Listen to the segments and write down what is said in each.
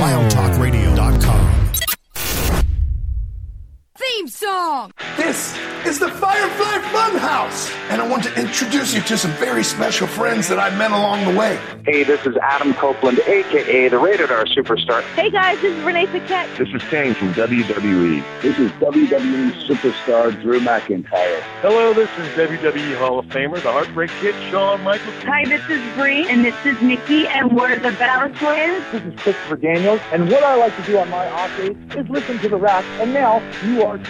wildtalkradio.com. Theme song! This is the Firefly Funhouse, and I want to introduce you to some very special friends that I met along the way. Hey, this is Adam Copeland, aka the Rated R Superstar. Hey guys, this is Renee Paquette. This is Kane from WWE. This is WWE superstar Drew McIntyre. Hello, this is WWE Hall of Famer, the Heartbreak Kid, Shawn Michaels. Hi, this is Brie, and this is Nikki, and we're the Bella Twins. This is Christopher Daniels, and what I like to do on my off days is listen to the Rack, and now you are too.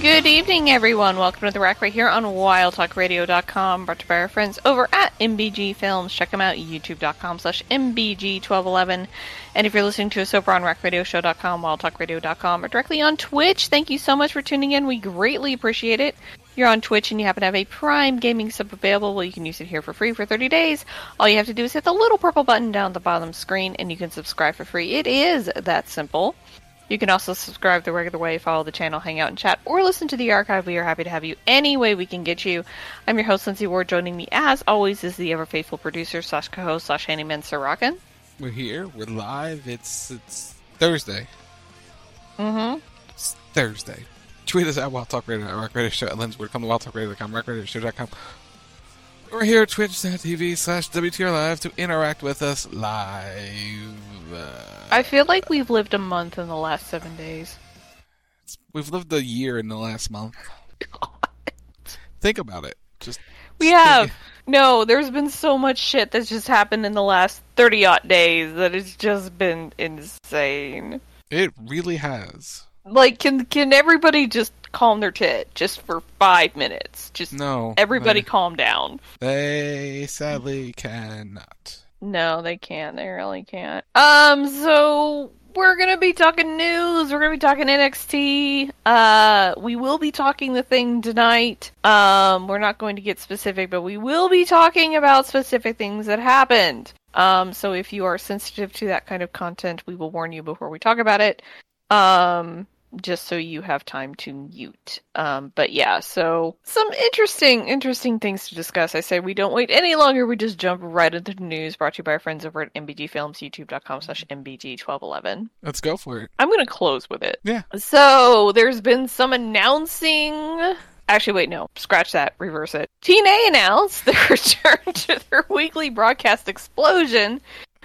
Good evening, everyone. Welcome to the Rack right here on WildTalkRadio.com, brought to by our friends over at MBG Films. Check them out, youtube.com slash MBG1211. And if you're listening to us over on RackRadioshow.com, WildTalkRadio.com, or directly on Twitch, thank you so much for tuning in. We greatly appreciate it. You're on Twitch and you happen to have a Prime Gaming sub available, well, you can use it here for free for 30 days. All you have to do is hit the little purple button down the bottom screen, and you can subscribe for free. It is that simple. You can also subscribe the regular way, follow the channel, hang out and chat, or listen to the archive. We are happy to have you any way we can get you. I'm your host, Lindsey Ward. Joining me, as always, is the ever faithful producer slash co-host slash handyman, Sir Rockin. We're here. We're live. It's it's Thursday. Mm-hmm. It's Thursday. Tweet us at Wild Talk Radio, at Rack Radio Show, at Lenswood. Come to wildtalkradio.com, rackradioshow.com. We're here at twitch.tv slash WTR Live to interact with us live. I feel like we've lived a month in the last seven days. we've lived a year in the last month. Think about it. Just We have. No, there's been so much shit that's just happened in the last 30 odd days that it's just been insane. It really has. Like, can can everybody just calm their tit just for five minutes? Just No. everybody they- calm down. They sadly cannot. No, they can't. They really can't. Um, so we're gonna be talking news. We're gonna be talking NXT. Uh, we will be talking the thing tonight. Um, we're not going to get specific, but we will be talking about specific things that happened. Um, so if you are sensitive to that kind of content, we will warn you before we talk about it. Um, just so you have time to mute. Um, but yeah, so some interesting, interesting things to discuss. I say we don't wait any longer. We just jump right into the news brought to you by our friends over at MBG Films, youtube.com slash MBG1211. Let's go for it. I'm going to close with it. Yeah. So there's been some announcing. Actually, wait, no. Scratch that. Reverse it. TNA announced their return to their weekly broadcast explosion,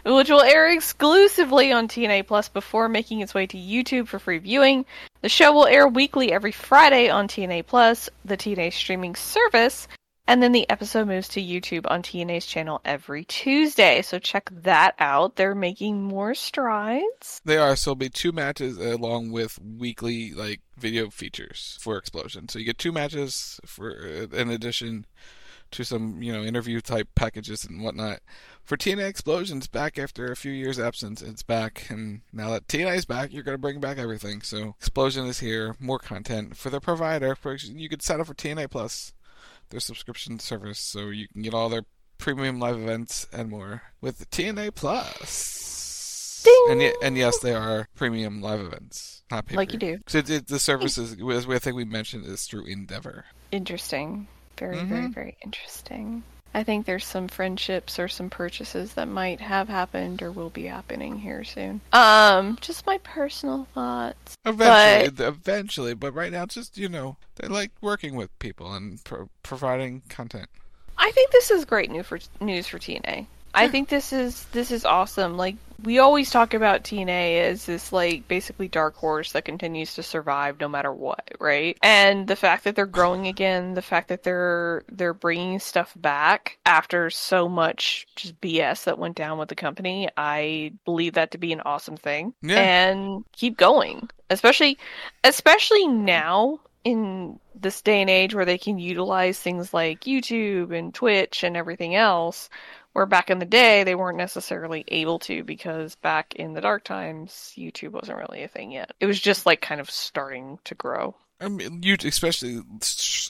which will air exclusively on TNA Plus before making its way to YouTube for free viewing. The show will air weekly every Friday on TNA Plus, the TNA streaming service, and then the episode moves to YouTube on TNA's channel every Tuesday. So check that out. They're making more strides. They are. So it'll be two matches along with weekly like video features for Explosion. So you get two matches for uh, in addition to some you know interview type packages and whatnot. For TNA Explosion's back after a few years absence. It's back, and now that TNA is back, you're gonna bring back everything. So Explosion is here, more content for the provider. You could sign up for TNA Plus their subscription service, so you can get all their premium live events and more with TNA Plus. Ding! And y- and yes, they are premium live events, not pay Like you do. Because it, it, the service is, as I think we mentioned, is through Endeavor. Interesting. Very, very, mm-hmm. very interesting. I think there's some friendships or some purchases that might have happened or will be happening here soon. Um, just my personal thoughts. Eventually, But eventually, but right now, just you know, they like working with people and pro- providing content. I think this is great news for news for TNA. I think this is this is awesome. Like we always talk about TNA as this like basically dark horse that continues to survive no matter what, right? And the fact that they're growing again, the fact that they're they're bringing stuff back after so much just BS that went down with the company, I believe that to be an awesome thing. Yeah. And keep going, especially especially now in this day and age where they can utilize things like YouTube and Twitch and everything else, where back in the day they weren't necessarily able to because back in the dark times YouTube wasn't really a thing yet. It was just like kind of starting to grow. I mean, you especially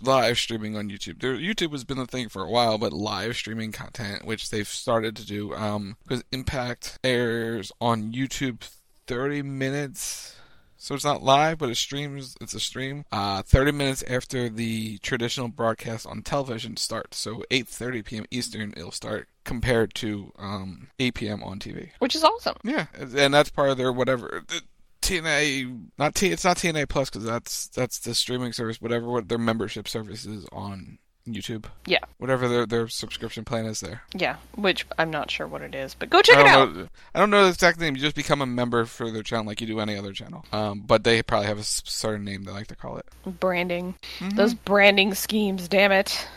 live streaming on YouTube. There, YouTube has been a thing for a while, but live streaming content, which they've started to do, um, because Impact airs on YouTube thirty minutes. So it's not live, but it streams. It's a stream. Uh, 30 minutes after the traditional broadcast on television starts. So 8:30 p.m. Eastern, it'll start compared to um, 8 p.m. on TV. Which is awesome. Yeah, and that's part of their whatever. The TNA, not T, it's not TNA Plus because that's that's the streaming service. Whatever what their membership service is on YouTube. Yeah. Whatever their their subscription plan is there. Yeah, which I'm not sure what it is, but go check it out. Know, I don't know the exact name. You just become a member for their channel like you do any other channel. Um, but they probably have a certain name they like to call it. Branding. Mm-hmm. Those branding schemes, damn it.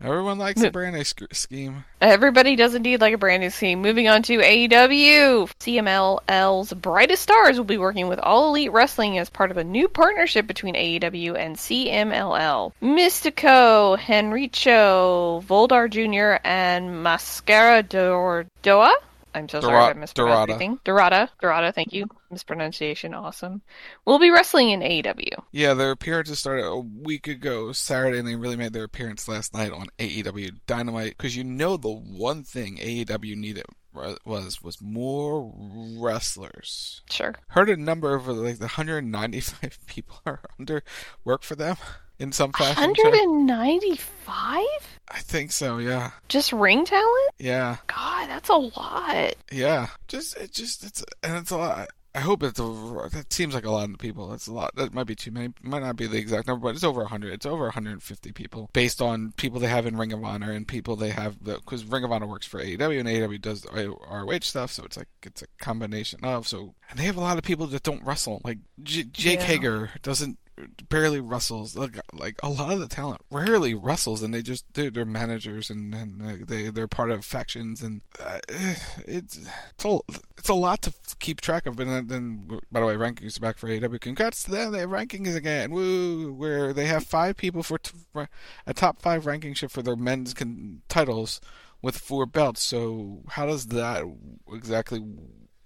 Everyone likes a branding sc- scheme. Everybody does indeed like a brand new scheme. Moving on to AEW. CMLL's Brightest Stars will be working with All Elite Wrestling as part of a new partnership between AEW and CMLL. Místico, Hechicero, Volador Jr., and Mascara Dordoa? I'm so sorry if I mispronounced Dorada. Dorada. Dorada, thank you. Mispronunciation, awesome. We'll be wrestling in AEW. Yeah, their appearances started a week ago Saturday, and they really made their appearance last night on AEW Dynamite. Because you know the one thing AEW needed was was more wrestlers. Sure. Heard a number of like the 195 people are under work for them in some fashion. 195? I think so. Yeah, Just ring talent? yeah, God, that's a lot. yeah. Just it just it's and it's a lot. I hope it's a, that seems like a lot of people. That's a lot. That might be too many. Might not be the exact number, but it's over 100. It's over 150 people based on people they have in Ring of Honor and people they have because Ring of Honor works for AEW and AEW does ROH stuff. So it's like it's a combination of. So and they have a lot of people that don't wrestle. Like J- Jake Yeah. Hager doesn't barely wrestles. Like, a lot of the talent rarely wrestles, and they just they're, they're managers and, and they they're part of factions, and uh, it's it's a, it's a lot to keep track of. And then, by the way, rankings are back for AEW. Congrats to them! They have rankings again. Woo! Where they have five people for t- a top five ranking shift for their men's con- titles with four belts. So how does that exactly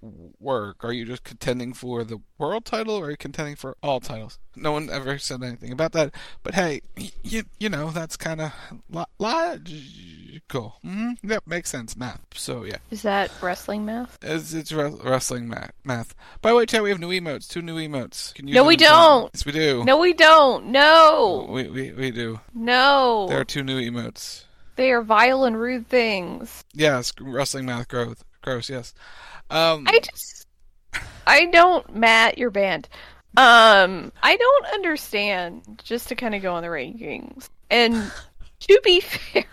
work? Are you just contending for the world title or are you contending for all titles? No one ever said anything about that. But hey, you, you know, that's kind of lo- logical. Cool. hmm Yep, makes sense. Math. So yeah, Is that wrestling math? it's, it's re- wrestling math. Math. By the way, chat, we have new emotes. Two new emotes. Can you No, we don't. Yes, we do. No, we don't. No. We we, we do. No. There are two new emotes. They are vile and rude things. Yes, wrestling math growth. Gross. Yes. Um. I just. I don't, Matt, your band. Um, I don't understand, just to kind of go on the rankings. And to be fair,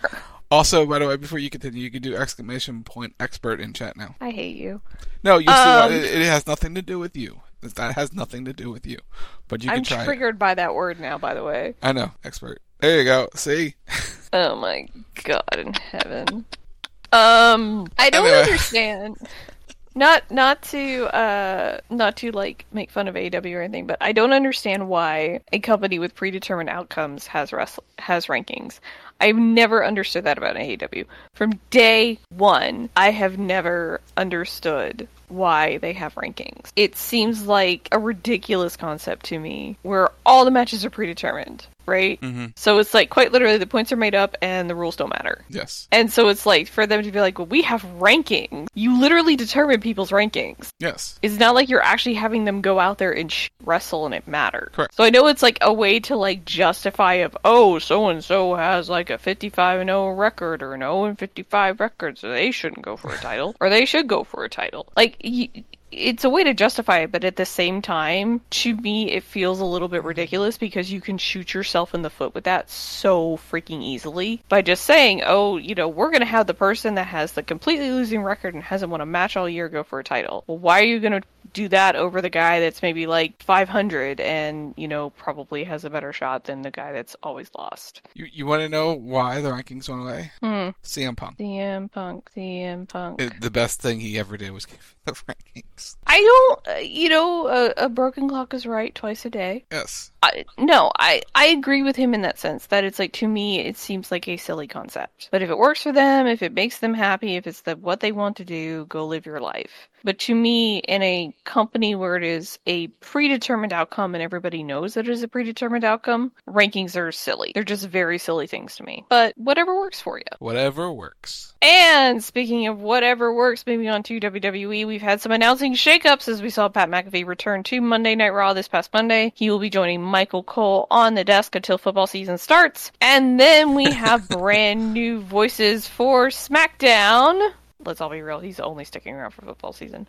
Also, by the way, before you continue, you can do exclamation point expert in chat now. I hate you. No, you Um, still, it, it has nothing to do with you. That has nothing to do with you. But you I'm can try. it. triggered by that word now, by the way. I know, expert. There you go. See. Oh my god in heaven. Um, I don't Anyway. understand. Not not to uh not to like make fun of AEW or anything, but I don't understand why a company with predetermined outcomes has wrest- has rankings. I've never understood that about AEW. From day one, I have never understood why they have rankings. It seems like a ridiculous concept to me where all the matches are predetermined, right? Mm-hmm. So it's like quite literally the points are made up and the rules don't matter. Yes. And so it's like for them to be like, well, we have rankings. You literally determine people's rankings. Yes. It's not like you're actually having them go out there and sh- wrestle and it matters. Correct. So I know it's like a way to like justify of oh so and so has like a 55 and 0 record or an 0 and 55 record, so they shouldn't go for a title or they should go for a title. Like it's a way to justify it, but at the same time, to me, it feels a little bit ridiculous because you can shoot yourself in the foot with that so freaking easily by just saying, oh, you know, we're going to have the person that has the completely losing record and hasn't won a match all year go for a title. Well, why are you going to do that over the guy that's maybe like 500 and, you know, probably has a better shot than the guy that's always lost? You you want to know why the rankings went away? Hmm. CM Punk. CM Punk, CM Punk. It- the best thing he ever did was give the rankings. I don't, uh, you know, a, a broken clock is right twice a day. Yes. I, no, I, I agree with him in that sense that it's like to me it seems like a silly concept. But if it works for them, if it makes them happy, if it's the what they want to do, go live your life. But to me, in a company where it is a predetermined outcome and everybody knows that it is a predetermined outcome, rankings are silly. They're just very silly things to me. But whatever works for you. Whatever works. And speaking of whatever works, moving on to WWE, we've had some announcing shakeups as we saw Pat McAfee return to Monday Night Raw this past Monday. He will be joining Michael Cole on the desk until football season starts. And then we have brand new voices for SmackDown. Let's all be real, he's only sticking around for football season.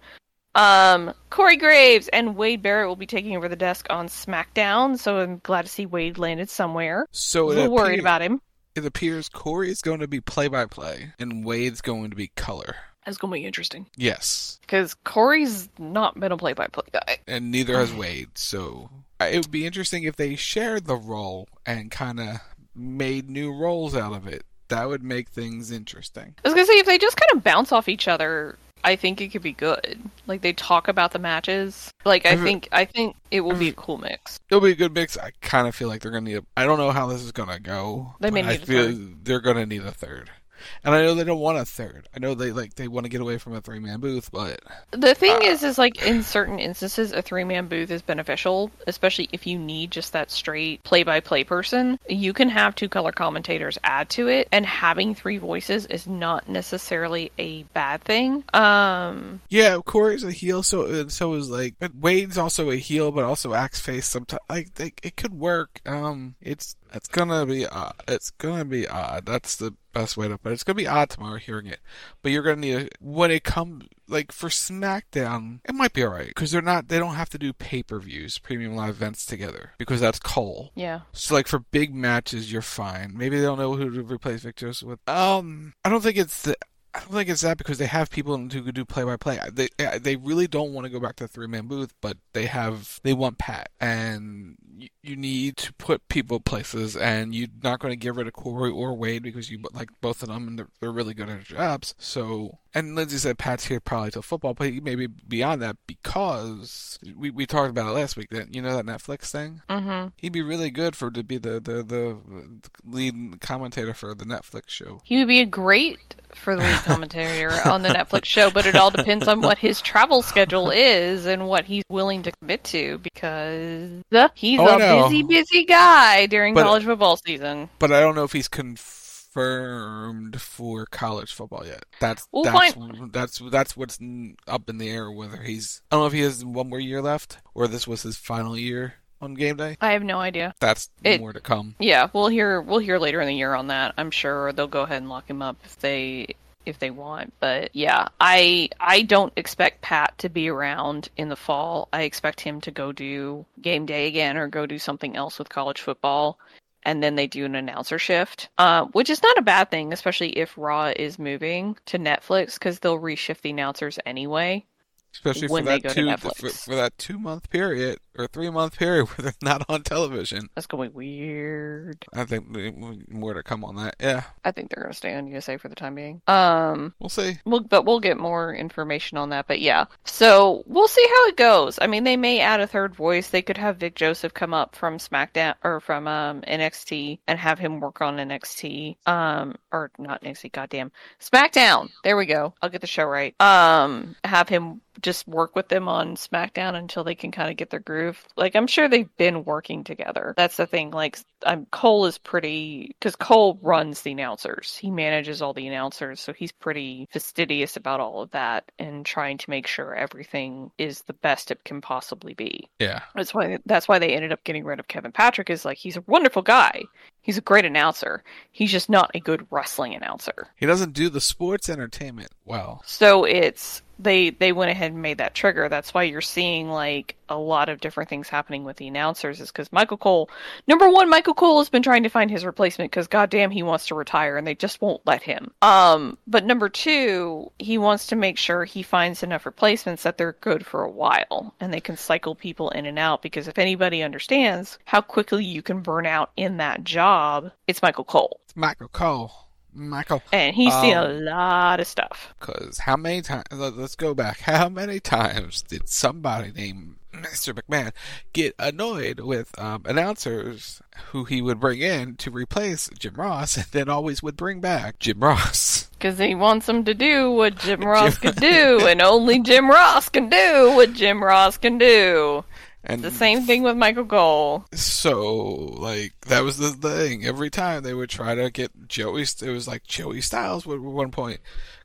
Um, Corey Graves and Wade Barrett will be taking over the desk on SmackDown, so I'm glad to see Wade landed somewhere. So a it little worried appear- about him. It appears Corey is going to be play by play and Wade's going to be color. That's gonna be interesting. Yes. Because Corey's not been a play-by-play guy. And neither has Wade. So it would be interesting if they shared the role and kind of made new roles out of it. That would make things interesting. I was gonna say if they just kind of bounce off each other, I think it could be good. Like they talk about the matches. Like I I've- think I think it will be a cool mix. It'll be a good mix. I kind of feel like they're going to need a. I don't know how this is going to go. They may I need a feel third. they're going to need a third. And I know they don't want a third. I know they like they want to get away from a three man booth, but The thing is, is like in certain instances, a three man booth is beneficial, especially if you need just that straight play by play person. You can have two color commentators add to it, and having three voices is not necessarily a bad thing. Um, yeah, Corey's a heel, so and so is like but Wade's also a heel, but also acts face. Sometimes like they, it could work. Um, it's it's gonna be odd. It's gonna be odd. That's the best way to put it. It's gonna be odd tomorrow hearing it, but you're gonna need a, when it comes like for SmackDown, it might be alright because they're not they don't have to do pay per views, premium live events together because that's Cole. yeah. So like for big matches, you're fine. Maybe they don't know who to replace Victor Joseph with. Um, I don't think it's the. I don't think it's that because they have people who do play by play. They they really don't want to go back to the three man booth, but they have they want Pat, and you, need to put people places, and you're not going to get rid of Corey or Wade because you like both of them, and they're, they're really good at their jobs. So, and Lindsey said Pat's here probably till football, but maybe beyond that because we we talked about it last week. That you know that Netflix thing. Mm-hmm. He'd be really good for to be the, the, the lead commentator for the Netflix show. He would be a great for the lead commentator on the Netflix show, but it all depends on what his travel schedule is and what he's willing to commit to because he's Oh, a busy, busy guy during But- college football season. But I don't know if he's confirmed for college football yet. That's We'll that's find- that's that's what's up in the air. Whether he's I don't know if he has one more year left or this was his final year on game day. I have no idea. That's It- more to come. Yeah, we'll hear we'll hear later in the year on that. I'm sure they'll go ahead and lock him up if they if they want. But yeah, I I don't expect Pat to be around in the fall. I expect him to go do game day again or go do something else with college football. And then they do an announcer shift, uh, which is not a bad thing, especially if Raw is moving to Netflix because they'll reshift the announcers anyway. Especially for that two for, for that two month period or three month period where they're not on television. That's going to be weird. I think more to come on that. Yeah, I think they're going to stay on USA for the time being. Um, we'll see. We'll, but we'll get more information on that. But yeah, so we'll see how it goes. I mean, they may add a third voice. They could have Vic Joseph come up from SmackDown or from um, NXT and have him work on NXT. Um, or not NXT. Goddamn, SmackDown. There we go. I'll get the show right. Um, have him just work with them on SmackDown until they can kind of get their groove. Like I'm sure they've been working together. That's the thing. Like I'm Cole is pretty because Cole runs the announcers. He manages all the announcers, so he's pretty fastidious about all of that and trying to make sure everything is the best it can possibly be. Yeah. That's why that's why they ended up getting rid of Kevin Patrick. Is like he's a wonderful guy. He's a great announcer. He's just not a good wrestling announcer. He doesn't do the sports entertainment well. So it's they they went ahead and made that trigger. That's why you're seeing like a lot of different things happening with the announcers is because Michael Cole, number one, Michael Cole has been trying to find his replacement because goddamn he wants to retire and they just won't let him. Um, but number two, he wants to make sure he finds enough replacements that they're good for a while and they can cycle people in and out because if anybody understands how quickly you can burn out in that job, it's Michael Cole. It's Michael Cole. Michael. And he's seen a Um, lot of stuff. Because how many times? Let's go back. How many times did somebody named Mr. McMahon get annoyed with um, announcers who he would bring in to replace Jim Ross, and then always would bring back Jim Ross? Because he wants them to do what Jim Ross could do, and only Jim Ross can do what Jim Ross can do. And the same thing with Michael Cole. So, like, that was the thing. Every time they would try to get Joey, it was like Joey Styles would at one point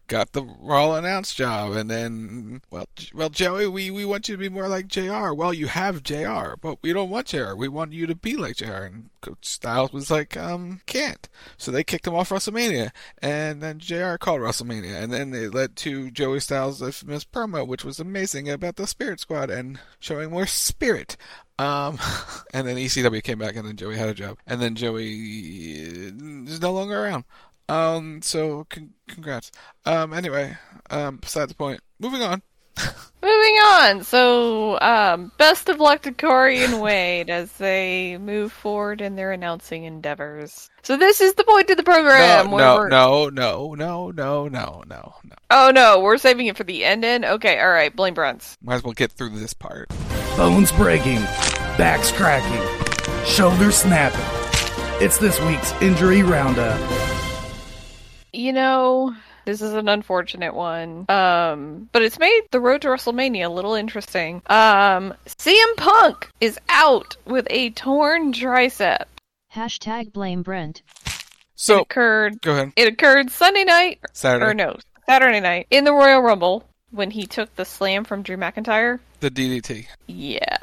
got the Raw announce job, and then, well, well, Joey, we, we want you to be more like JR. Well, you have JR, but we don't want JR. We want you to be like JR. And Coach Styles was like, um, can't. So they kicked him off WrestleMania, and then JR called WrestleMania, and then it led to Joey Styles' infamous promo, which was amazing about the Spirit Squad and showing more spirit. Um, and then ECW came back, and then Joey had a job, and then Joey is no longer around. Um, so con- congrats. Um, anyway, um, beside the point. Moving on. Moving on. So, um, best of luck to Corey and Wade as they move forward in their announcing endeavors. So this is the point of the program no, no, we're... no, no, no, no, no, no, no. Oh no, we're saving it for the end. End. Okay, all right. Blame Bruns. Might as well get through this part. Bones breaking, backs cracking, shoulders snapping. It's this week's injury roundup. You know, this is an unfortunate one. Um, but it's made the road to WrestleMania a little interesting. Um, CM Punk is out with a torn tricep. Hashtag blame Brent. So it occurred. Go ahead. It occurred Sunday night, Saturday. or no, Saturday night in the Royal Rumble when he took the slam from Drew McIntyre. The DDT. Yeah.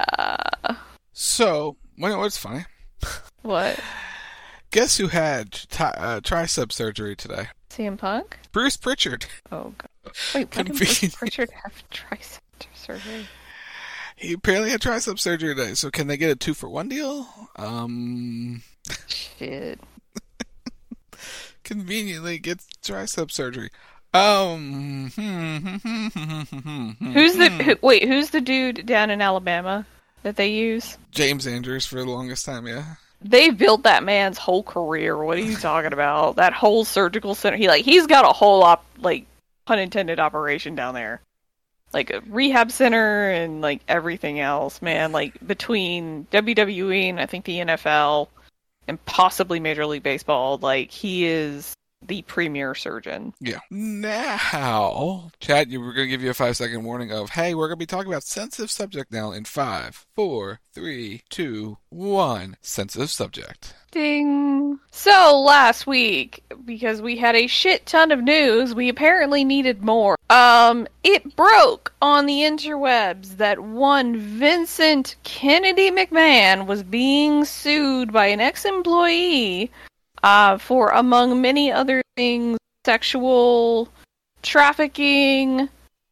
So, well, you know what's funny? What? Guess who had ti uh, tricep surgery today? CM Punk? Bruce Pritchard. Oh god. Wait, when did Bruce Pritchard have tricep surgery? He apparently had tricep surgery today, so can they get a two for one deal? Um, Shit. conveniently gets tricep surgery. Um, hmm, hmm, hmm, Who's the who, wait? Who's the dude down in Alabama that they use? James Andrews for the longest time? Yeah, They built that man's whole career. What are you talking about? That whole surgical center. He like he's got a whole op like pun intended operation down there. Like a rehab center and like everything else, man. Like between WWE and I think the NFL and possibly Major League Baseball, like he is the premier surgeon. Yeah. Now, Chad, you were going to give you a five second warning of, hey, we're going to be talking about sensitive subject now in five, four, three, two, one. Sensitive subject. Ding. So last week, because we had a shit ton of news, we apparently needed more. Um, it broke on the interwebs that one Vincent Kennedy McMahon was being sued by an ex-employee uh, for, among many other things, sexual trafficking,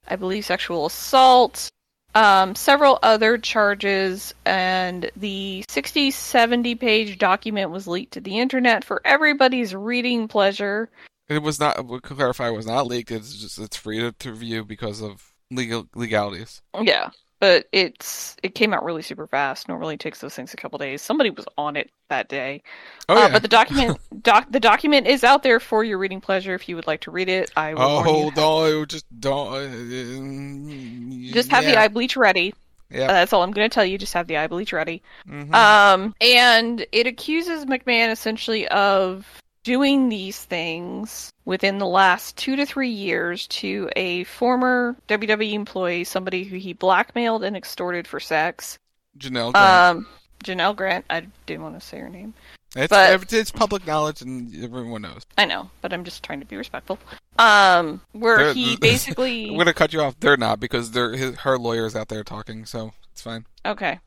I believe sexual assault, um, several other charges, and the 60, 70 page document was leaked to the internet for everybody's reading pleasure. It was not, we clarify, it was not leaked. It's just, it's free to, to view because of legal legalities. Yeah, but it's it came out really super fast. Normally it takes those things a couple days. Somebody was on it that day. Oh, Uh, yeah. but the document doc the document is out there for your reading pleasure if you would like to read it. I will warn you. Oh, don't, just don't. uh, Just have the eye bleach ready. Yeah. Uh, that's all I'm going to tell you. Just have the eye bleach ready. Mm-hmm. Um, and it accuses McMahon essentially of doing these things within the last two to three years to a former WWE employee, somebody who he blackmailed and extorted for sex. Janelle Grant. Um, Janelle Grant. I didn't want to say her name. it's, but- it's public knowledge and everyone knows. I know, but I'm just trying to be respectful. Um, where They're- he basically I'm going to cut you off. They're not because they're his, her lawyer's out there talking, so it's fine. Okay.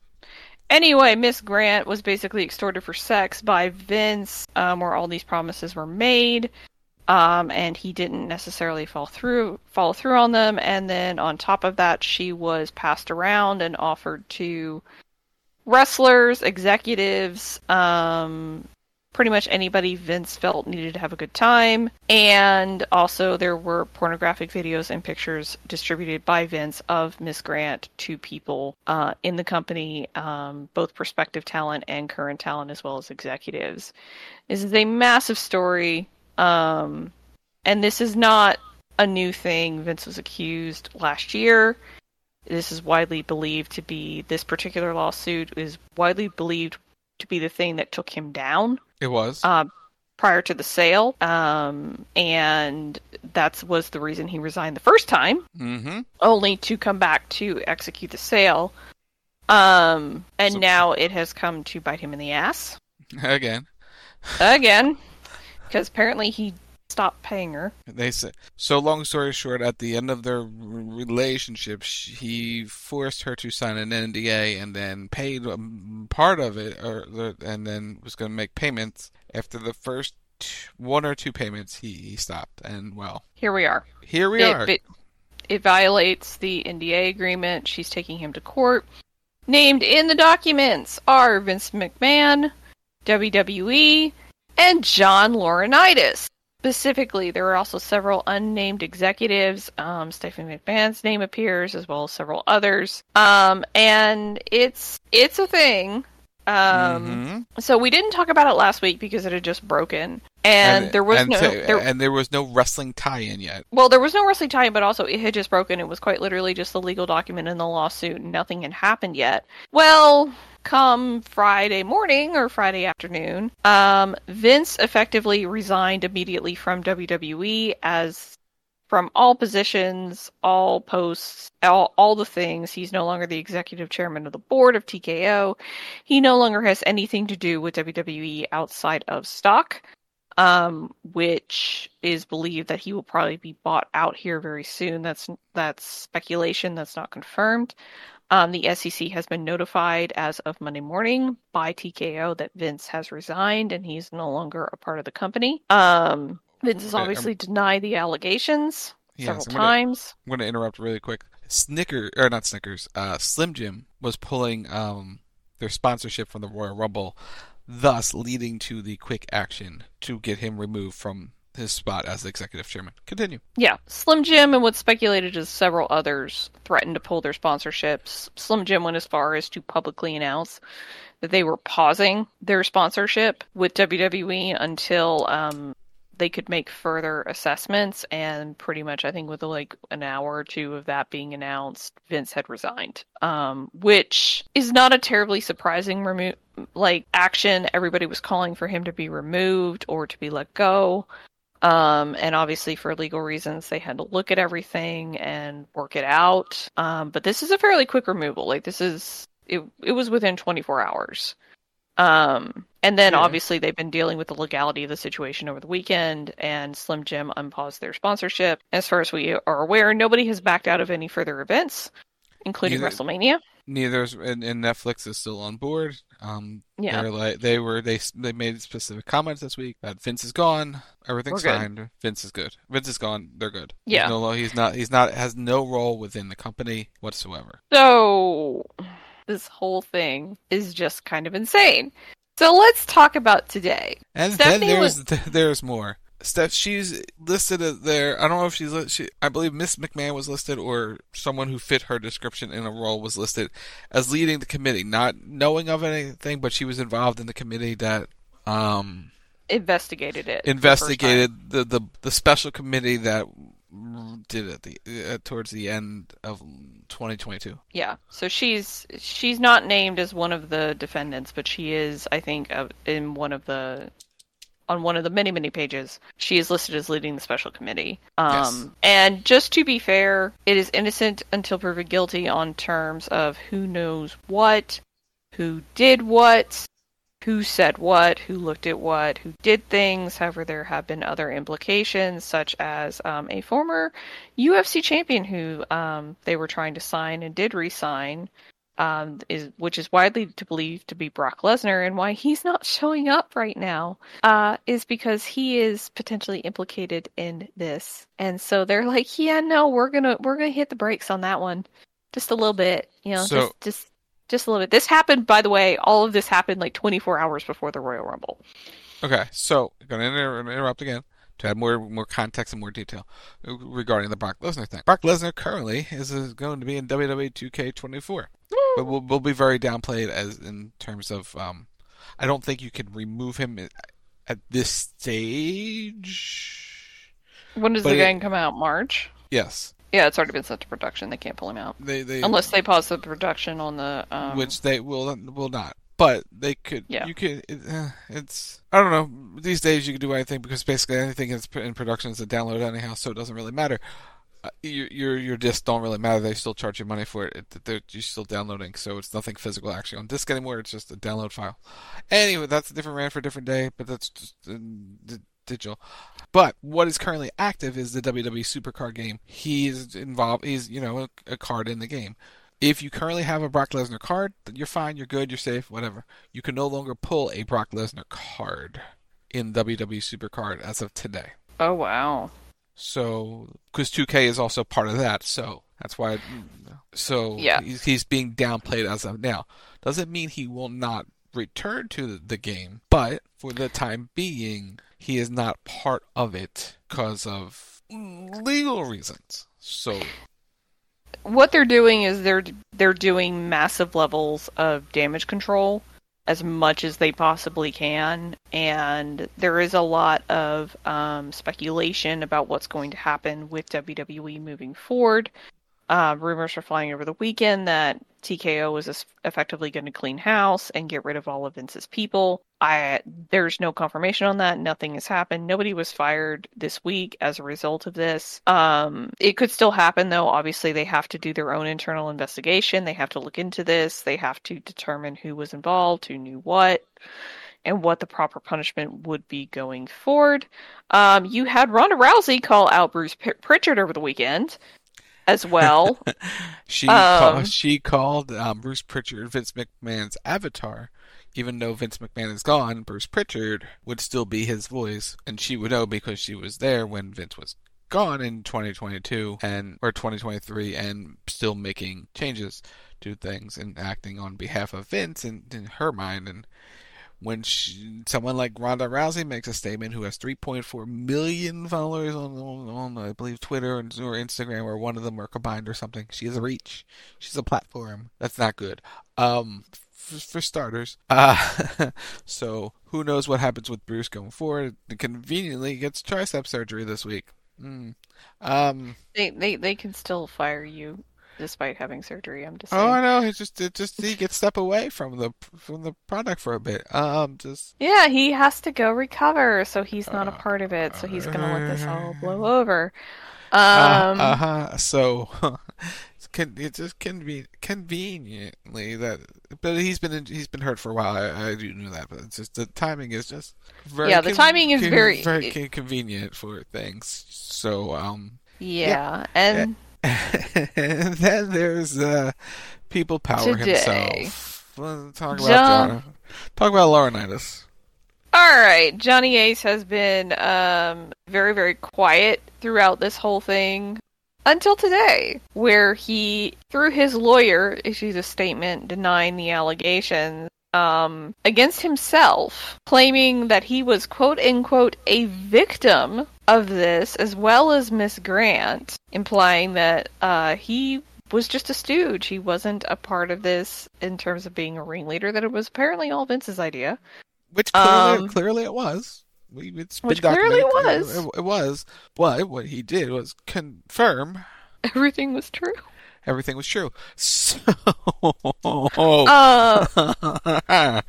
Anyway, Miss Grant was basically extorted for sex by Vince, um, where all these promises were made, um, and he didn't necessarily fall through follow through on them. And then on top of that, she was passed around and offered to wrestlers, executives, um, pretty much anybody Vince felt needed to have a good time. And also, there were pornographic videos and pictures distributed by Vince of Miss Grant to people uh, in the company, um, both prospective talent and current talent, as well as executives. This is a massive story. Um, and this is not a new thing. Vince was accused last year. This is widely believed to be this particular lawsuit is widely believed to be the thing that took him down It was. uh, prior to the sale, um, and that was the reason he resigned the first time, mm-hmm. only to come back to execute the sale. Um, and So- now it has come to bite him in the ass Again. again, because apparently he stopped paying her. They said so. Long story short, at the end of their relationship, sh- he forced her to sign an NDA and then paid um, part of it, or and then was going to make payments. After the first one or two payments, he, he stopped, and well, Here we are. here we it, are. It, it violates the NDA agreement. She's taking him to court. Named in the documents are Vince McMahon, WWE, and John Laurinaitis. Specifically, there are also several unnamed executives. Um, Stephanie McMahon's name appears, as well as several others. Um, and it's it's a thing. Um, Mhm. So we didn't talk about it last week because it had just broken, and, there was and no there, and there was no wrestling tie-in yet. well, there was no wrestling tie, in, but also it had just broken. It was quite literally just the legal document in the lawsuit, and nothing had happened yet. Well, come Friday morning or Friday afternoon, um, Vince effectively resigned immediately from WWE as from all positions, all posts, all, all the things. He's no longer the executive chairman of the board of TKO. He no longer has anything to do with WWE outside of stock um, which is believed that he will probably be bought out here very soon. That's that's speculation. That's not confirmed. Um, the SEC has been notified as of Monday morning by TKO that Vince has resigned and he's no longer a part of the company. Um, Vince has obviously denied the allegations Yes, several I'm gonna- times. I'm going to interrupt really quick. Snicker or not Snickers, uh, Slim Jim was pulling um, their sponsorship from the Royal Rumble, thus leading to the quick action to get him removed from his spot as the executive chairman. Continue. Yeah, Slim Jim and what's speculated is several others threatened to pull their sponsorships. Slim Jim went as far as to publicly announce that they were pausing their sponsorship with WWE until um, they could make further assessments. And pretty much, I think, with like an hour or two of that being announced, Vince had resigned, um, which is not a terribly surprising remo- like action. Everybody was calling for him to be removed or to be let go. Um, and obviously, for legal reasons, they had to look at everything and work it out. Um, but this is a fairly quick removal. Like this is it. It was within 24 hours. Um, and then Yeah. obviously they've been dealing with the legality of the situation over the weekend, and Slim Jim unpaused their sponsorship. As far as we are aware, nobody has backed out of any further events, including Neither- WrestleMania. Neither's and, and Netflix is still on board. Um, Yeah. they're like they were they they made specific comments this week that Vince is gone, everything's fine. Vince is good. Vince is gone. They're good. Yeah. He's, no, he's not. He's not. Has no role within the company whatsoever. So this whole thing is just kind of insane. So let's talk about today. And Stephanie then was- there's there's more. Steph, she's listed there. I don't know if she's. She, I believe Miss McMahon was listed, or someone who fit her description in a role was listed as leading the committee, not knowing of anything, but she was involved in the committee that um investigated it. the investigated the, the the special committee that did it the uh, towards the end of 2022. Yeah. So she's she's not named as one of the defendants, but she is, I think, uh, in one of the on one of the many many pages. She is listed as leading the special committee. Um, Yes. and just to be fair, it is innocent until proven guilty on terms of who knows what, who did what, who said what, who looked at what, who did things. However, there have been other implications, such as um, a former UFC champion who um, they were trying to sign and did re-sign, um, is which is widely to believe to be Brock Lesnar, and why he's not showing up right now uh, is because he is potentially implicated in this, and so they're like, yeah, no, we're gonna we're gonna hit the brakes on that one, just a little bit, you know, So- just just just a little bit. This happened, by the way, all of this happened like 24 hours before the Royal Rumble. Okay, so going to inter- interrupt again to add more more context and more detail regarding the Brock Lesnar thing. Brock Lesnar currently is uh, going to be in WWE 2K24, but will will be very downplayed as in terms of. Um, I don't think you can remove him at- at this stage. When does But the game come out? March. Yes, Yeah, it's already been sent to production. They can't pull him out they they unless they pause the production on the. Um, which they will will not. But they could. Yeah. You could. It, uh, it's. I don't know. These days you can do anything because basically anything that's in production is a download anyhow, so it doesn't really matter. Uh, your your your discs don't really matter. They still charge you money for it. it they're, you're still downloading, so it's nothing physical actually on disc anymore. It's just a download file. Anyway, that's a different rant for a different day. But that's just uh, d- digital. But what is currently active is the WWE Supercard game. He's involved. He's you know a, a card in the game. If you currently have a Brock Lesnar card, then you're fine, you're good, you're safe, whatever. You can no longer pull a Brock Lesnar card in WWE Supercard as of today. oh wow. So, because 2K is also part of that, so that's why. So Yeah. he's, he's being downplayed as of now. Doesn't mean he will not return to the, the game, but for the time being, he is not part of it because of legal reasons. So what they're doing is they're they're doing massive levels of damage control as much as they possibly can and there is a lot of um, speculation about what's going to happen with WWE moving forward. Uh, rumors are flying over the weekend that TKO was effectively going to clean house and get rid of all of Vince's people. I there's no confirmation on that. Nothing has happened. Nobody was fired this week as a result of this. Um, it could still happen though. Obviously, they have to do their own internal investigation. They have to look into this. They have to determine who was involved, who knew what, and what the proper punishment would be going forward. Um, you had Ronda Rousey call out Bruce P- Pritchard over the weekend as well. She Um, called, she called um, Bruce Pritchard Vince McMahon's avatar, even though Vince McMahon is gone. Bruce Pritchard would still be his voice, and she would know because she was there when Vince was gone in 2022 and or 2023, and still making changes to things and acting on behalf of Vince in, in her mind. And when she, someone like Ronda Rousey makes a statement who has 3.4 million followers on, on, on I believe Twitter and, or Instagram or one of them are combined or something, she has a reach. She's a platform. That's not good. Um, for, for starters. Uh, so who knows what happens with Bruce going forward? Conveniently, gets tricep surgery this week. Mm. Um, they, they they can still fire you. Despite having surgery. I'm just Oh, saying. I know. He just it just he gets step away from the from the product for a bit. Um, just Yeah, he has to go recover, so he's not a part of it. So he's gonna let this all blow over. Um, uh huh. So it's con- it's just conven- conveniently that, but he's been in, he's been hurt for a while. I, I do know that, but it's just the timing is just very Yeah, the timing is very- very con- convenient for things. So um, yeah, and and then there's uh, people power Today. himself. Let's talk about John- John- talk about Laurinaitis. All right, Johnny Ace has been um, very, very quiet throughout this whole thing until today, where he, through his lawyer, issues a statement denying the allegations um, against himself, claiming that he was quote unquote a victim of this, as well as Miss Grant, implying that uh, he was just a stooge. He wasn't a part of this in terms of being a ringleader. That it was apparently all Vince's idea. Which clearly, Um, clearly it was. We, it's Which clearly documented. was. It, it was. But what he did was confirm Everything was true. everything was true. So, Uh,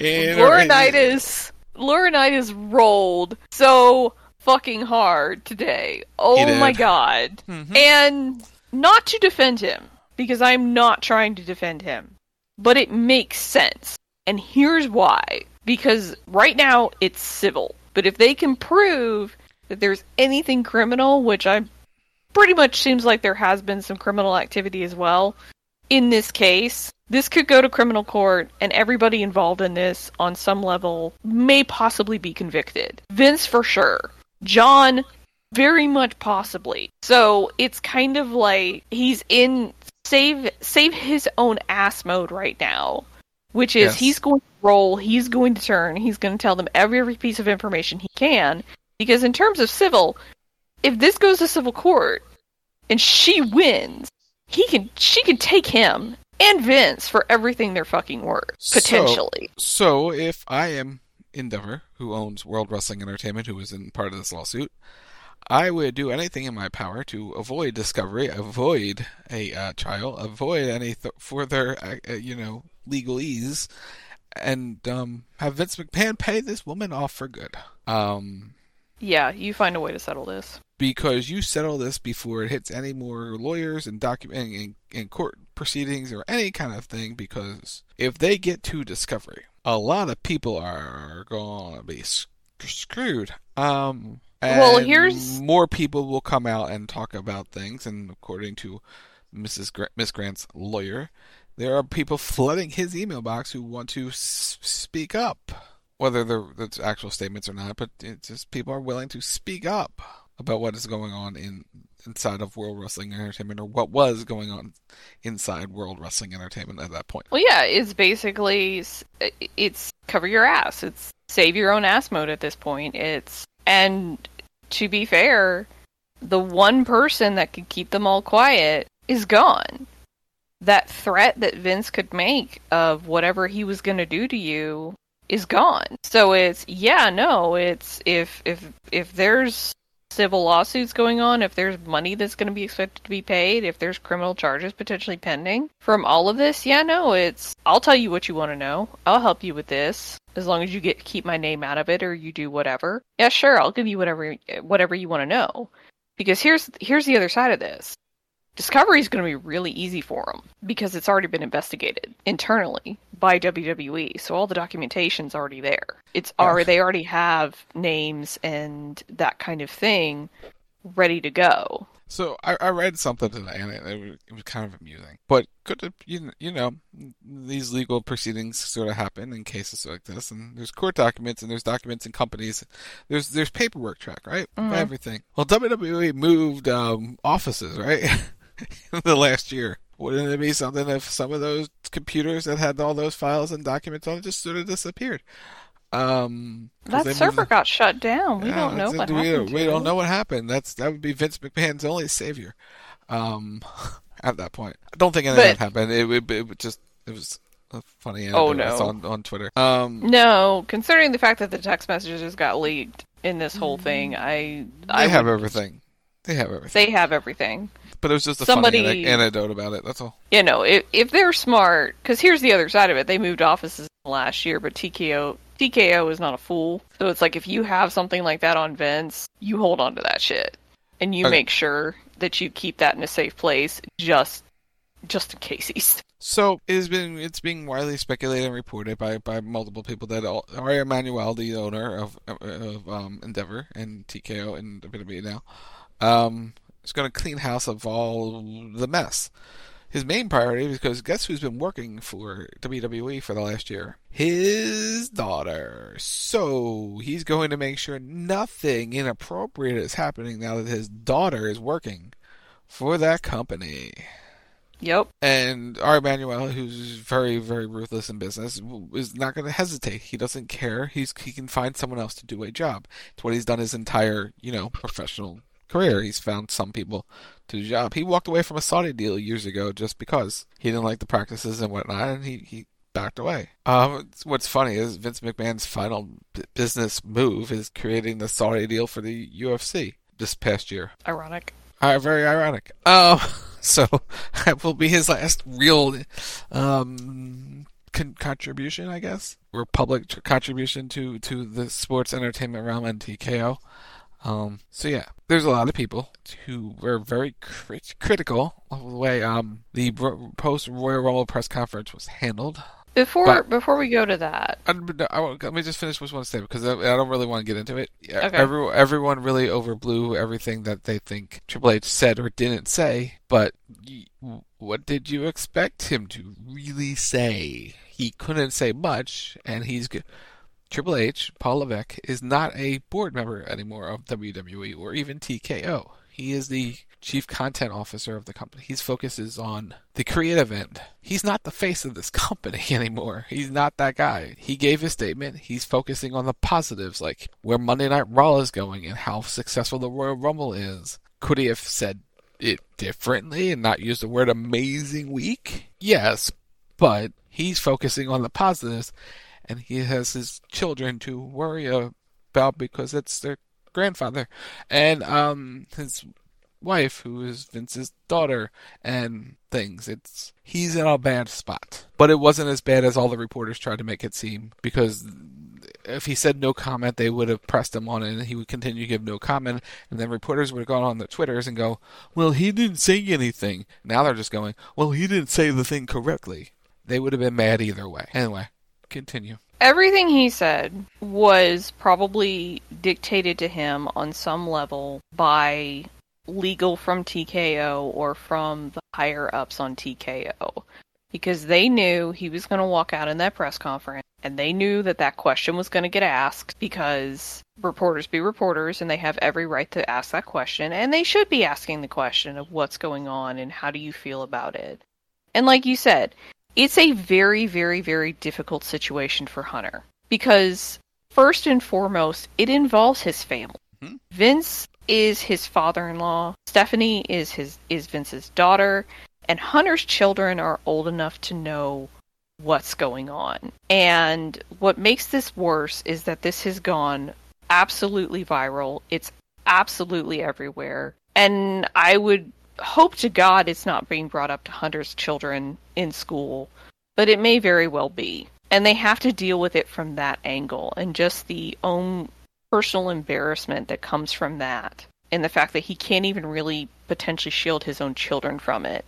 Laurinaitis, Laurinaitis rolled so fucking hard today. Oh my god. Mm-hmm. And not to defend him, because I'm not trying to defend him, but it makes sense. And here's why. Because right now it's civil. But if they can prove that there's anything criminal, which I pretty much seems like there has been some criminal activity as well, in this case, this could go to criminal court, and everybody involved in this on some level may possibly be convicted. Vince for sure. John, very much possibly. So it's kind of like he's in save save his own ass mode right now, which is Yes. he's going to roll, he's going to turn, he's going to tell them every every piece of information he can. Because in terms of civil, if this goes to civil court and she wins, he can she can take him and Vince for everything they're fucking worth potentially. So, so if I am Endeavor, who owns World Wrestling Entertainment, who is in part of this lawsuit, I would do anything in my power to avoid discovery, avoid a uh, trial, avoid any th- further, uh, uh, you know, legalese, and um, have Vince McMahon pay this woman off for good. Um, yeah, you find a way to settle this. because you settle this before it hits any more lawyers and document and, and court proceedings or any kind of thing. Because if they get to discovery, a lot of people are gonna be sc- screwed. Um, Well, here's- more people will come out and talk about things, and according to Mrs. Gra- Miss Grant's lawyer, there are people flooding his email box who want to s- speak up, whether they're actual statements or not. But it's just people are willing to speak up about what is going on in inside of World Wrestling Entertainment, or what was going on inside World Wrestling Entertainment at that point. Well, yeah, it's basically it's cover your ass. It's save your own ass mode at this point. It's and to be fair, the one person that could keep them all quiet is gone. That threat that Vince could make of whatever he was going to do to you is gone. So it's yeah, no, it's if if if there's civil lawsuits going on, if there's money that's going to be expected to be paid, if there's criminal charges potentially pending from all of this, yeah, no, it's I'll tell you what you want to know. I'll help you with this as long as you get keep my name out of it or you do whatever. Yeah, sure, I'll give you whatever whatever you want to know. Because here's here's the other side of this. Discovery is going to be really easy for them because it's already been investigated internally by WWE. So all the documentation's already there. It's already they already have names and that kind of thing ready to go. So I, I read something today, and it, it, was, it was kind of amusing. But could you you know these legal proceedings sort of happen in cases like this, and there's court documents, and there's documents in companies, there's there's paperwork track, right, Mhm. everything. Well, WWE moved um, offices, right, in the last year. Wouldn't it be something if some of those computers that had all those files and documents on it just sort of disappeared? Um, That server got shut down. We yeah, don't know what we, happened. we don't know what happened. That's that would be Vince McMahon's only savior. Um, at that point, I don't think anything But- would happen. It would. It would just. It was a funny. Oh, anecdote I saw no. on on Twitter. Um, No, considering the fact that the text messages got leaked in this whole thing, I they I have would- everything. They have everything. They have everything. But it was just a Somebody- funny anecdote about it. That's all. you know, if if they're smart, because here's the other side of it. They moved offices last year, but TKO TKO is not a fool. So it's like if you have something like that on Vince, you hold on to that shit, and you Okay. make sure that you keep that in a safe place, just just in case he's. So it has been it's being widely speculated and reported by, by multiple people that Ari Emanuel, the owner of of um, Endeavor and TKO and WWE now, um, is going to clean house of all the mess. His main priority, because guess who's been working for WWE for the last year? His daughter. So he's going to make sure nothing inappropriate is happening now that his daughter is working for that company. Yep. And Ari Emanuel, who's very, very ruthless in business, is not going to hesitate. He doesn't care. He's he can find someone else to do a job. It's what he's done his entire, you know, professional career. He's found some people to the job. He walked away from a Saudi deal years ago just because he didn't like the practices and whatnot, and he he backed away. Um, what's funny is Vince McMahon's final b- business move is creating the Saudi deal for the UFC this past year. Ironic. Uh, very ironic. Um, so that will be his last real um, con- contribution, I guess, or public tr- contribution to to the sports entertainment realm and TKO. Um, so yeah, there's a lot of people who were very crit- critical of the way um the post Royal Rumble press conference was handled. Before But- before we go to that, I, I, let me just finish what I want to say because I, I don't really want to get into it. Yeah, Okay. Everyone, everyone really overblew everything that they think Triple H said or didn't say. But y- what did you expect him to really say? He couldn't say much, and he's g- Triple H, Paul Levesque, is not a board member anymore of WWE or even TKO. He is the chief content officer of the company. His focus is on the creative end. He's not the face of this company anymore. He's not that guy. He gave his statement. He's focusing on the positives, like where Monday Night Raw is going and how successful the Royal Rumble is. Could he have said it differently and not used the word amazing week? Yes, but he's focusing on the positives and he has his children to worry about because it's their grandfather. And um his wife who is Vince's daughter and things it's he's in a bad spot. But it wasn't as bad as all the reporters tried to make it seem because if he said no comment they would have pressed him on it and he would continue to give no comment. And then reporters would have gone on their twitters and go well he didn't say anything. Now they're just going well he didn't say the thing correctly. They would have been mad either way. Anyway continue everything he said was probably dictated to him on some level by legal from TKO or from the higher ups on TKO because they knew he was going to walk out in that press conference and they knew that that question was going to get asked because reporters be reporters and they have every right to ask that question and they should be asking the question of what's going on and how do you feel about it. And like you said, it's a very, very, very difficult situation for Hunter because first and foremost, it involves his family. Mm-hmm. Vince is his father-in-law. Stephanie is his is Vince's daughter, and Hunter's children are old enough to know what's going on. And what makes this worse is that this has gone absolutely viral. It's absolutely everywhere. And I would hope to God it's not being brought up to Hunter's children in school, but it may very well be. And they have to deal with it from that angle and just the own personal embarrassment that comes from that and the fact that he can't even really potentially shield his own children from it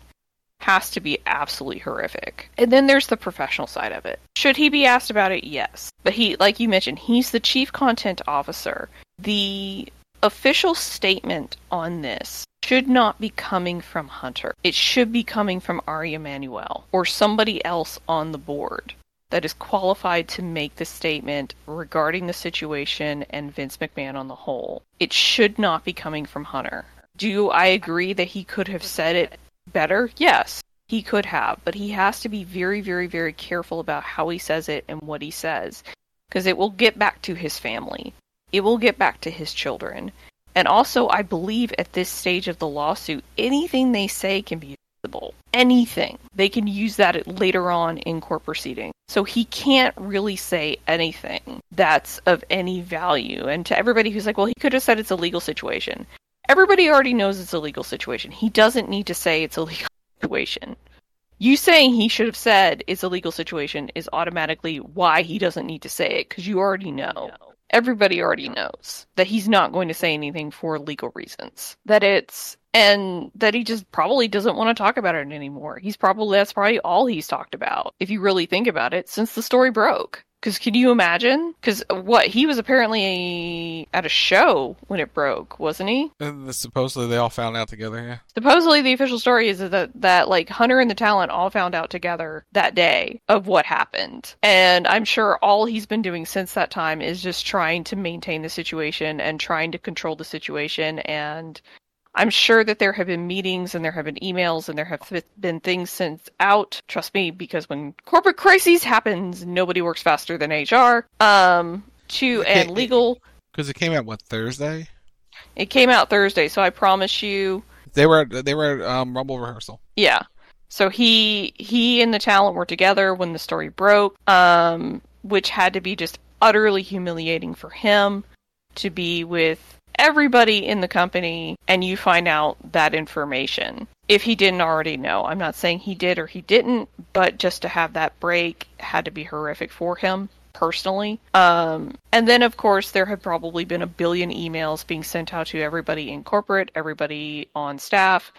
has to be absolutely horrific. And then there's the professional side of it. Should he be asked about it? Yes. But he, like you mentioned, he's the chief content officer. The official statement on this should not be coming from Hunter. It should be coming from Ari Emanuel or somebody else on the board that is qualified to make the statement regarding the situation and Vince McMahon on the whole. It should not be coming from Hunter. Do I agree that he could have said it better? Yes, he could have, but he has to be very, very, very careful about how he says it and what he says because it will get back to his family. It will get back to his children. And also, I believe at this stage of the lawsuit, anything they say can be usable. Anything. They can use that later on in court proceedings. So he can't really say anything that's of any value. And to everybody who's like, well, he could have said it's a legal situation. Everybody already knows it's a legal situation. He doesn't need to say it's a legal situation. You saying he should have said it's a legal situation is automatically why he doesn't need to say it because you already know. Everybody already knows that he's not going to say anything for legal reasons. That it's and that he just probably doesn't want to talk about it anymore. He's probably that's probably all he's talked about if you really think about it since the story broke. Because can you imagine? Because what he was apparently at a show when it broke, wasn't he? And supposedly they all found out together. Yeah. Supposedly the official story is that that like Hunter and the talent all found out together that day of what happened, and I'm sure all he's been doing since that time is just trying to maintain the situation and trying to control the situation and I'm sure that there have been meetings and there have been emails and there have been things sent out. Trust me, because when corporate crises happens, nobody works faster than HR. Um, to and legal. Because it came out what Thursday. It came out Thursday, so I promise you. They were they were um, Rumble rehearsal. Yeah. So he he and the talent were together when the story broke, um, which had to be just utterly humiliating for him to be with everybody in the company and you find out that information if he didn't already know. I'm not saying he did or he didn't, but just to have that break had to be horrific for him personally. Um, and then, of course, there have probably been a billion emails being sent out to everybody in corporate, everybody on staff,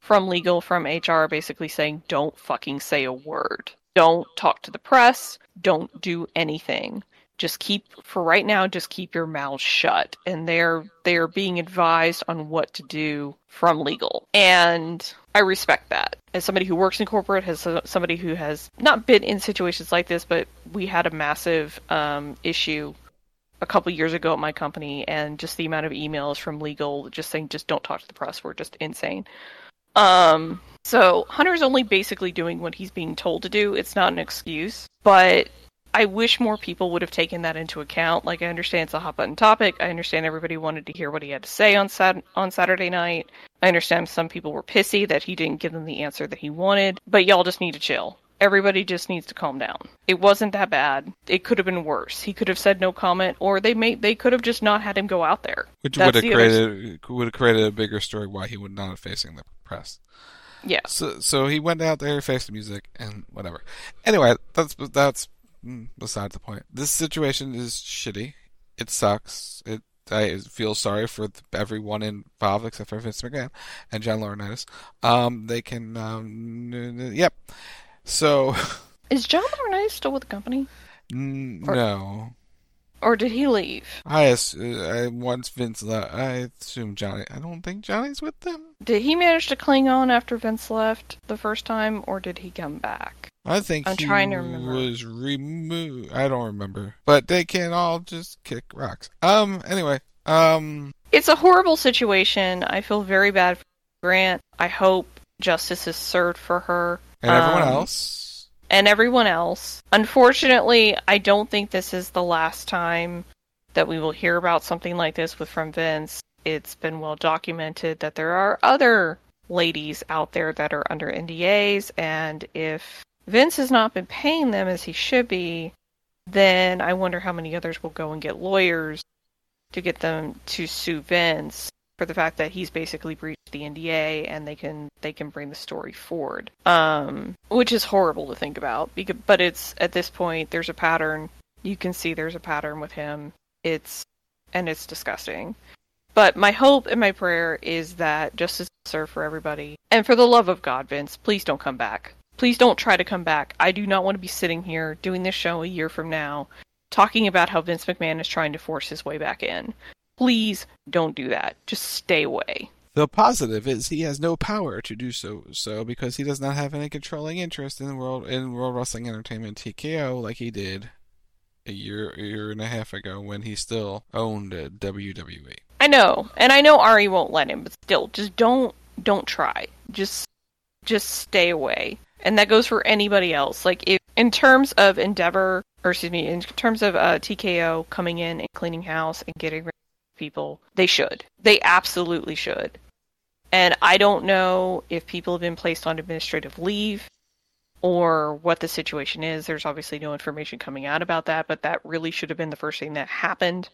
from legal, from HR, basically saying, don't fucking say a word. Don't talk to the press. Don't do anything just keep for right now just keep your mouth shut. And they're they're being advised on what to do from legal. And i respect that. As somebody who works in corporate as somebody who has not been in situations like this but we had a massive um, issue a couple years ago at my company and just the amount of emails from legal just saying just don't talk to the press were just insane. Um so hunter's only basically doing what he's being told to do. It's not an excuse but I wish more people would have taken that into account. Like, I understand it's a hot button topic. I understand everybody wanted to hear what he had to say on sat- on Saturday night. I understand some people were pissy that he didn't give them the answer that he wanted. But y'all just need to chill. Everybody just needs to calm down. It wasn't that bad. It could have been worse. He could have said no comment, or they may they could have just not had him go out there. Which That's would have created other... would have created a bigger story why he would not have facing the press. Yeah. So so he went out there, faced the music, and whatever. Anyway, that's that's Mm, beside the point. This situation is shitty. It sucks. It I feel sorry for everyone involved except for Vince McMahon and John Laurinaitis. Um, they can, um, yep. So, is John Laurinaitis still with the company? N- or, no. Or did he leave? I, I once Vince left. I assume Johnny. I don't think Johnny's with them. Did he manage to cling on after Vince left the first time, or did he come back? I think I'm he trying to remember. was removed. I don't remember, but they can all just kick rocks. Um. Anyway. Um. It's a horrible situation. I feel very bad for Grant. I hope justice is served for her and everyone um, else. And everyone else. Unfortunately, I don't think this is the last time that we will hear about something like this with from Vince. It's been well documented that there are other ladies out there that are under NDAs, and if Vince has not been paying them as he should be, then I wonder how many others will go and get lawyers to get them to sue Vince for the fact that he's basically breached the NDA and they can they can bring the story forward. Um, which is horrible to think about because but it's at this point there's a pattern. You can see there's a pattern with him. It's and it's disgusting. But my hope and my prayer is that justice is served for everybody. And for the love of God, Vince, please don't come back. Please don't try to come back. I do not want to be sitting here doing this show a year from now talking about how Vince McMahon is trying to force his way back in. Please don't do that. Just stay away. The positive is he has no power to do so, so because he does not have any controlling interest in world in World Wrestling Entertainment TKO like he did a year a year and a half ago when he still owned WWE. I know, and I know Ari won't let him, but still, just don't don't try. Just just stay away and that goes for anybody else. Like if in terms of Endeavor, or excuse me, in terms of uh, TKO coming in and cleaning house and getting rid people, they should. They absolutely should. And I don't know if people have been placed on administrative leave or what the situation is. There's obviously no information coming out about that, but that really should have been the first thing that happened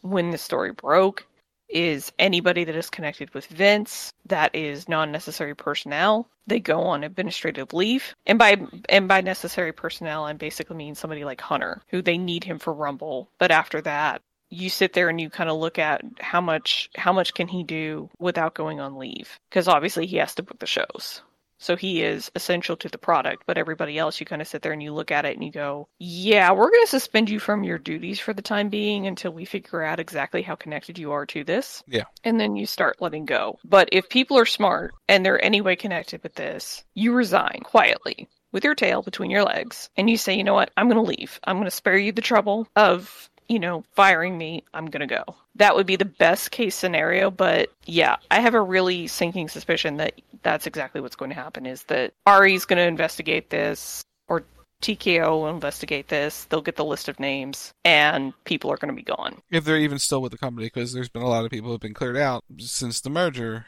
when the story broke. is anybody that is connected with Vince that is non-necessary personnel. They go on administrative leave, and by and by necessary personnel, I basically mean somebody like Hunter, who they need him for Rumble. But after that, you sit there and you kind of look at how much how much can he do without going on leave? Because obviously he has to book the shows. So he is essential to the product but everybody else you kind of sit there and you look at it and you go yeah we're going to suspend you from your duties for the time being until we figure out exactly how connected you are to this. Yeah. and then you start letting go. But if people are smart and they're anyway connected with this you resign quietly with your tail between your legs and you say you know what? I'm going to leave. I'm going to spare you the trouble of you know, firing me, I'm going to go. That would be the best case scenario, but yeah, I have a really sinking suspicion that that's exactly what's going to happen is that Ari's going to investigate this or TKO will investigate this. They'll get the list of names and people are going to be gone. If they're even still with the company, because there's been a lot of people who've been cleared out since the merger.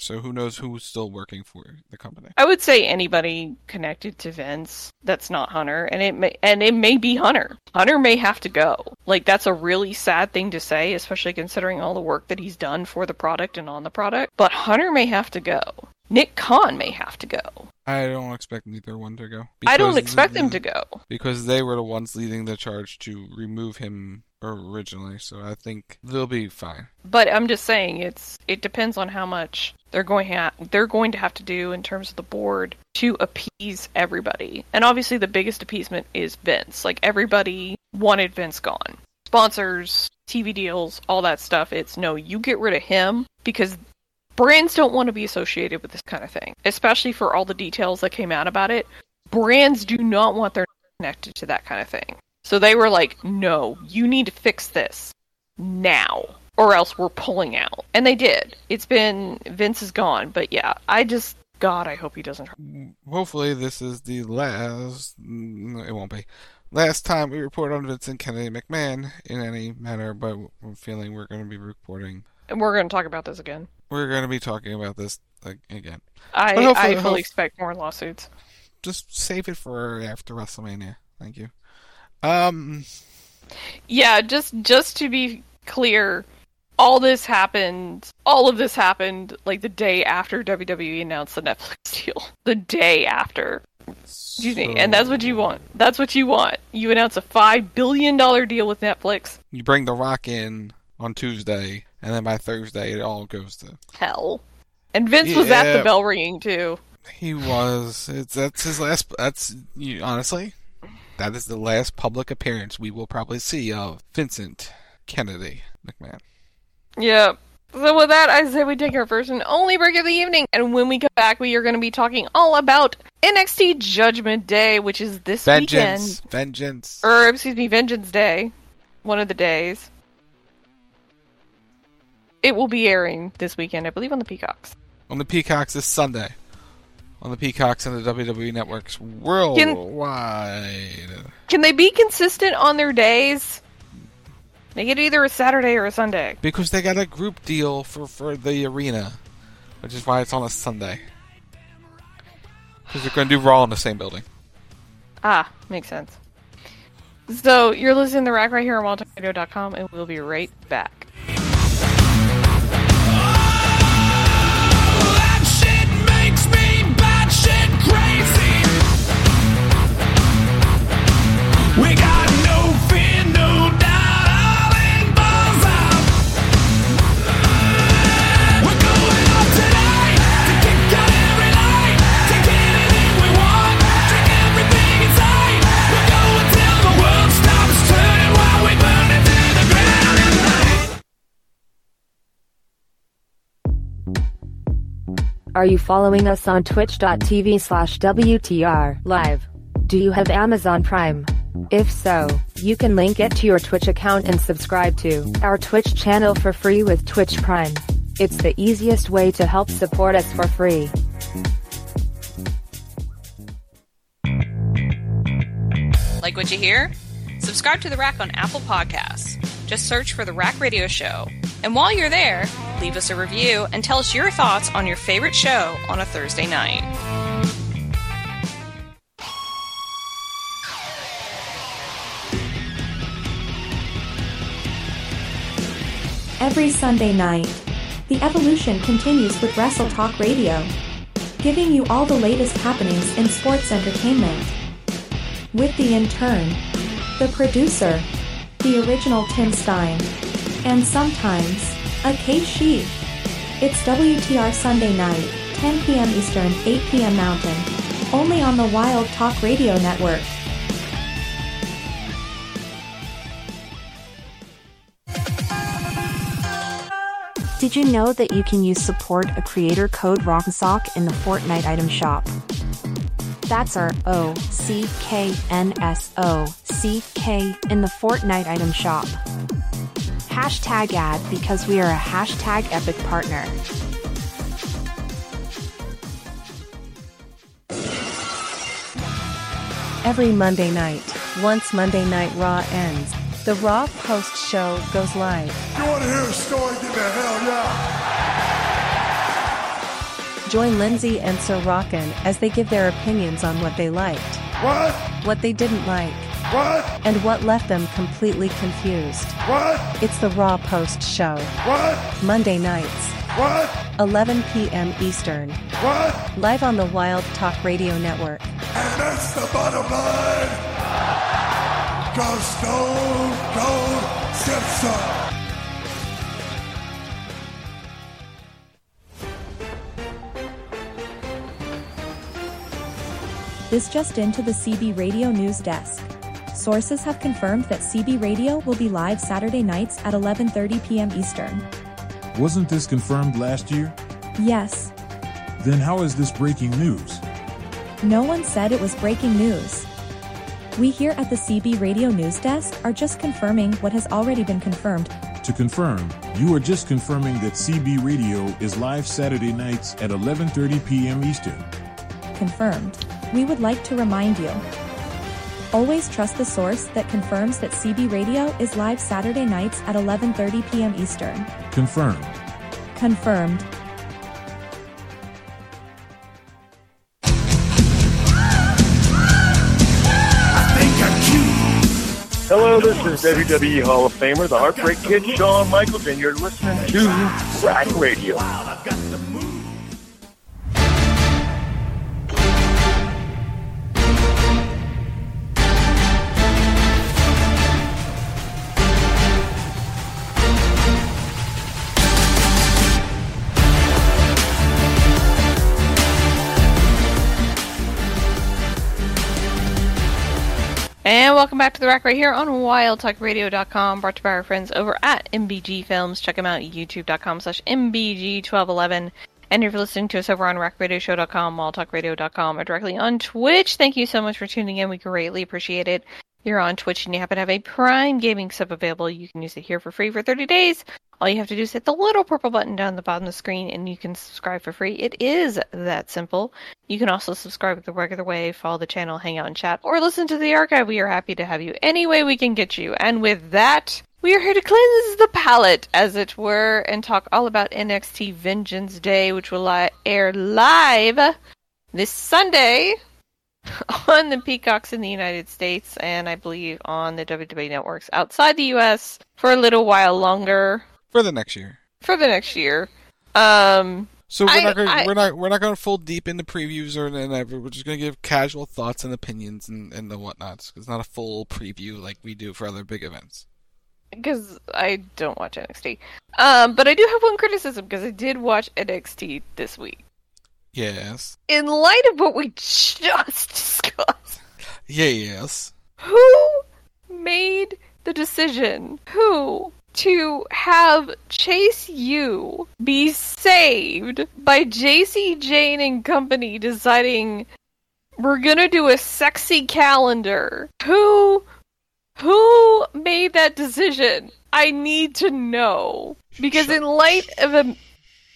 So who knows who's still working for the company? I would say anybody connected to Vince that's not Hunter, and it may and it may be Hunter. Hunter may have to go. Like that's a really sad thing to say, especially considering all the work that he's done for the product and on the product. But Hunter may have to go. Nick Khan may have to go. I don't expect neither one to go. I don't expect the- them to go. because they were the ones leading the charge to remove him originally. So I think they'll be fine. But I'm just saying it's it depends on how much they're going ha- they're going to have to do in terms of the board to appease everybody. And obviously the biggest appeasement is Vince. Like everybody wanted Vince gone. Sponsors, TV deals, all that stuff. It's no, you get rid of him because brands don't want to be associated with this kind of thing, especially for all the details that came out about it. Brands do not want their connected to that kind of thing. So they were like, "No, you need to fix this now, or else we're pulling out." And they did. It's been Vince is gone, but yeah, I just God, I hope he doesn't. Hopefully, this is the last. It won't be. Last time we report on Vincent Kennedy McMahon in any manner, but I'm feeling we're going to be reporting. And we're going to talk about this again. We're going to be talking about this like, again. I I fully hope- expect more lawsuits. Just save it for after WrestleMania. Thank you. Um, Yeah, just just to be clear, all this happened. All of this happened like the day after WWE announced the Netflix deal. The day after. Excuse me, and that's what you want. That's what you want. You announce a five billion dollar deal with Netflix. you bring The Rock in on Tuesday, and then by Thursday it all goes to. Hell. And Vince was at the bell ringing too. He was. It's that's his last. That's you, honestly, that is the last public appearance we will probably see of Vincent Kennedy McMahon. Yep. So with that, I say we take our first and only break of the evening, and when we come back, we are going to be talking all about NXT Judgment Day, which is this Vengeance, weekend. vengeance. Or excuse me, Vengeance Day, one of the days. It will be airing this weekend, I believe, on the Peacocks. On the Peacocks this Sunday. On the Peacocks and the WWE networks worldwide. Can they be consistent on their days? Make it either a Saturday or a Sunday. Because they got a group deal for, for the arena, which is why it's on a Sunday. Because they're going to do Raw in the same building. Ah, makes sense. So you're listening to the Rack right here on WildTalkRadio.com, and we'll be right back. Are you following us on twitch.tv slash WTR live? Do you have Amazon Prime? If so, you can link it to your Twitch account and subscribe to our Twitch channel for free with Twitch Prime. It's the easiest way to help support us for free. Like what you hear? Subscribe to The Rack on Apple Podcasts. Just search for The Rack Radio Show. And while you're there, leave us a review and tell us your thoughts on your favorite show on a Thursday night. Every Sunday night, the evolution continues with Wrestle Talk Radio, giving you all the latest happenings in sports entertainment. With the intern, the producer, the original Tim Stein, and sometimes, a Kate Sheep. It's WTR Sunday night, 10 p.m. Eastern, 8 p.m. Mountain, only on the Wild Talk Radio Network. Did you know that you can use support a creator code ROCKSOCK in the Fortnite item shop? That's our O C K N S O C K in the Fortnite item shop. Hashtag ad because we are a hashtag epic partner. Every Monday night, once Monday Night Raw ends, the Raw post show goes live. You want to hear a story? Me a hell yeah. Join Lindsey and Sir Rockin as they give their opinions on what they liked, What? what they didn't like, What? and what left them completely confused. What? It's the Raw Post Show. What? Monday nights, What? 11 p.m. Eastern, What? live on the Wild Talk Radio Network. And that's the bottom line. Go Stone Cold Simpson. This just into the CB Radio News Desk. Sources have confirmed that CB Radio will be live Saturday nights at 11:30 p.m. Eastern. Wasn't this confirmed last year? Yes, Then how is this breaking news? no one said it was breaking news. We here at the CB Radio News Desk are just confirming what has already been confirmed. To confirm, you are just confirming that CB Radio is live Saturday nights at 11:30 p.m. Eastern. Confirmed. We would like to remind you. Always trust the source that confirms that CB Radio is live Saturday nights at 11:30 p.m. Eastern. Confirmed. Confirmed. Hello, this is WWE Hall of Famer, the Heartbreak Kid, Shawn Michaels, and you're listening to Rack Radio. And welcome back to the rack right here on WildTalkRadio.com, brought to you by our friends over at MBG Films. Check them out, youtube.com slash MBG1211. And if you're listening to us over on RackRadioshow.com, WildTalkRadio.com, or directly on Twitch, thank you so much for tuning in. We greatly appreciate it. You're on Twitch and you happen to have a Prime Gaming sub available. You can use it here for free for 30 days. All you have to do is hit the little purple button down the bottom of the screen and you can subscribe for free. It is that simple. You can also subscribe the regular way, follow the channel, hang out and chat, or listen to the archive. We are happy to have you any way we can get you. And with that, we are here to cleanse the palate, as it were, and talk all about NXT Vengeance Day, which will li- air live this Sunday on the Peacocks in the United States, and I believe on the WWE networks outside the U.S. for a little while longer for the next year. for the next year. Um, So we're I- not gonna, I- we're not we're not going to full deep into previews or whatever. We're just going to give casual thoughts and opinions and and the whatnots. It's not a full preview like we do for other big events. because I don't watch NXT. Um, but I do have one criticism because I did watch NXT this week. Yes. In light of what we just discussed, Yeah. Yes. who made the decision? Who? To have Chase U be saved by Jacy Jayne and company deciding we're gonna do a sexy calendar. Who who made that decision? I need to know. Because in light of a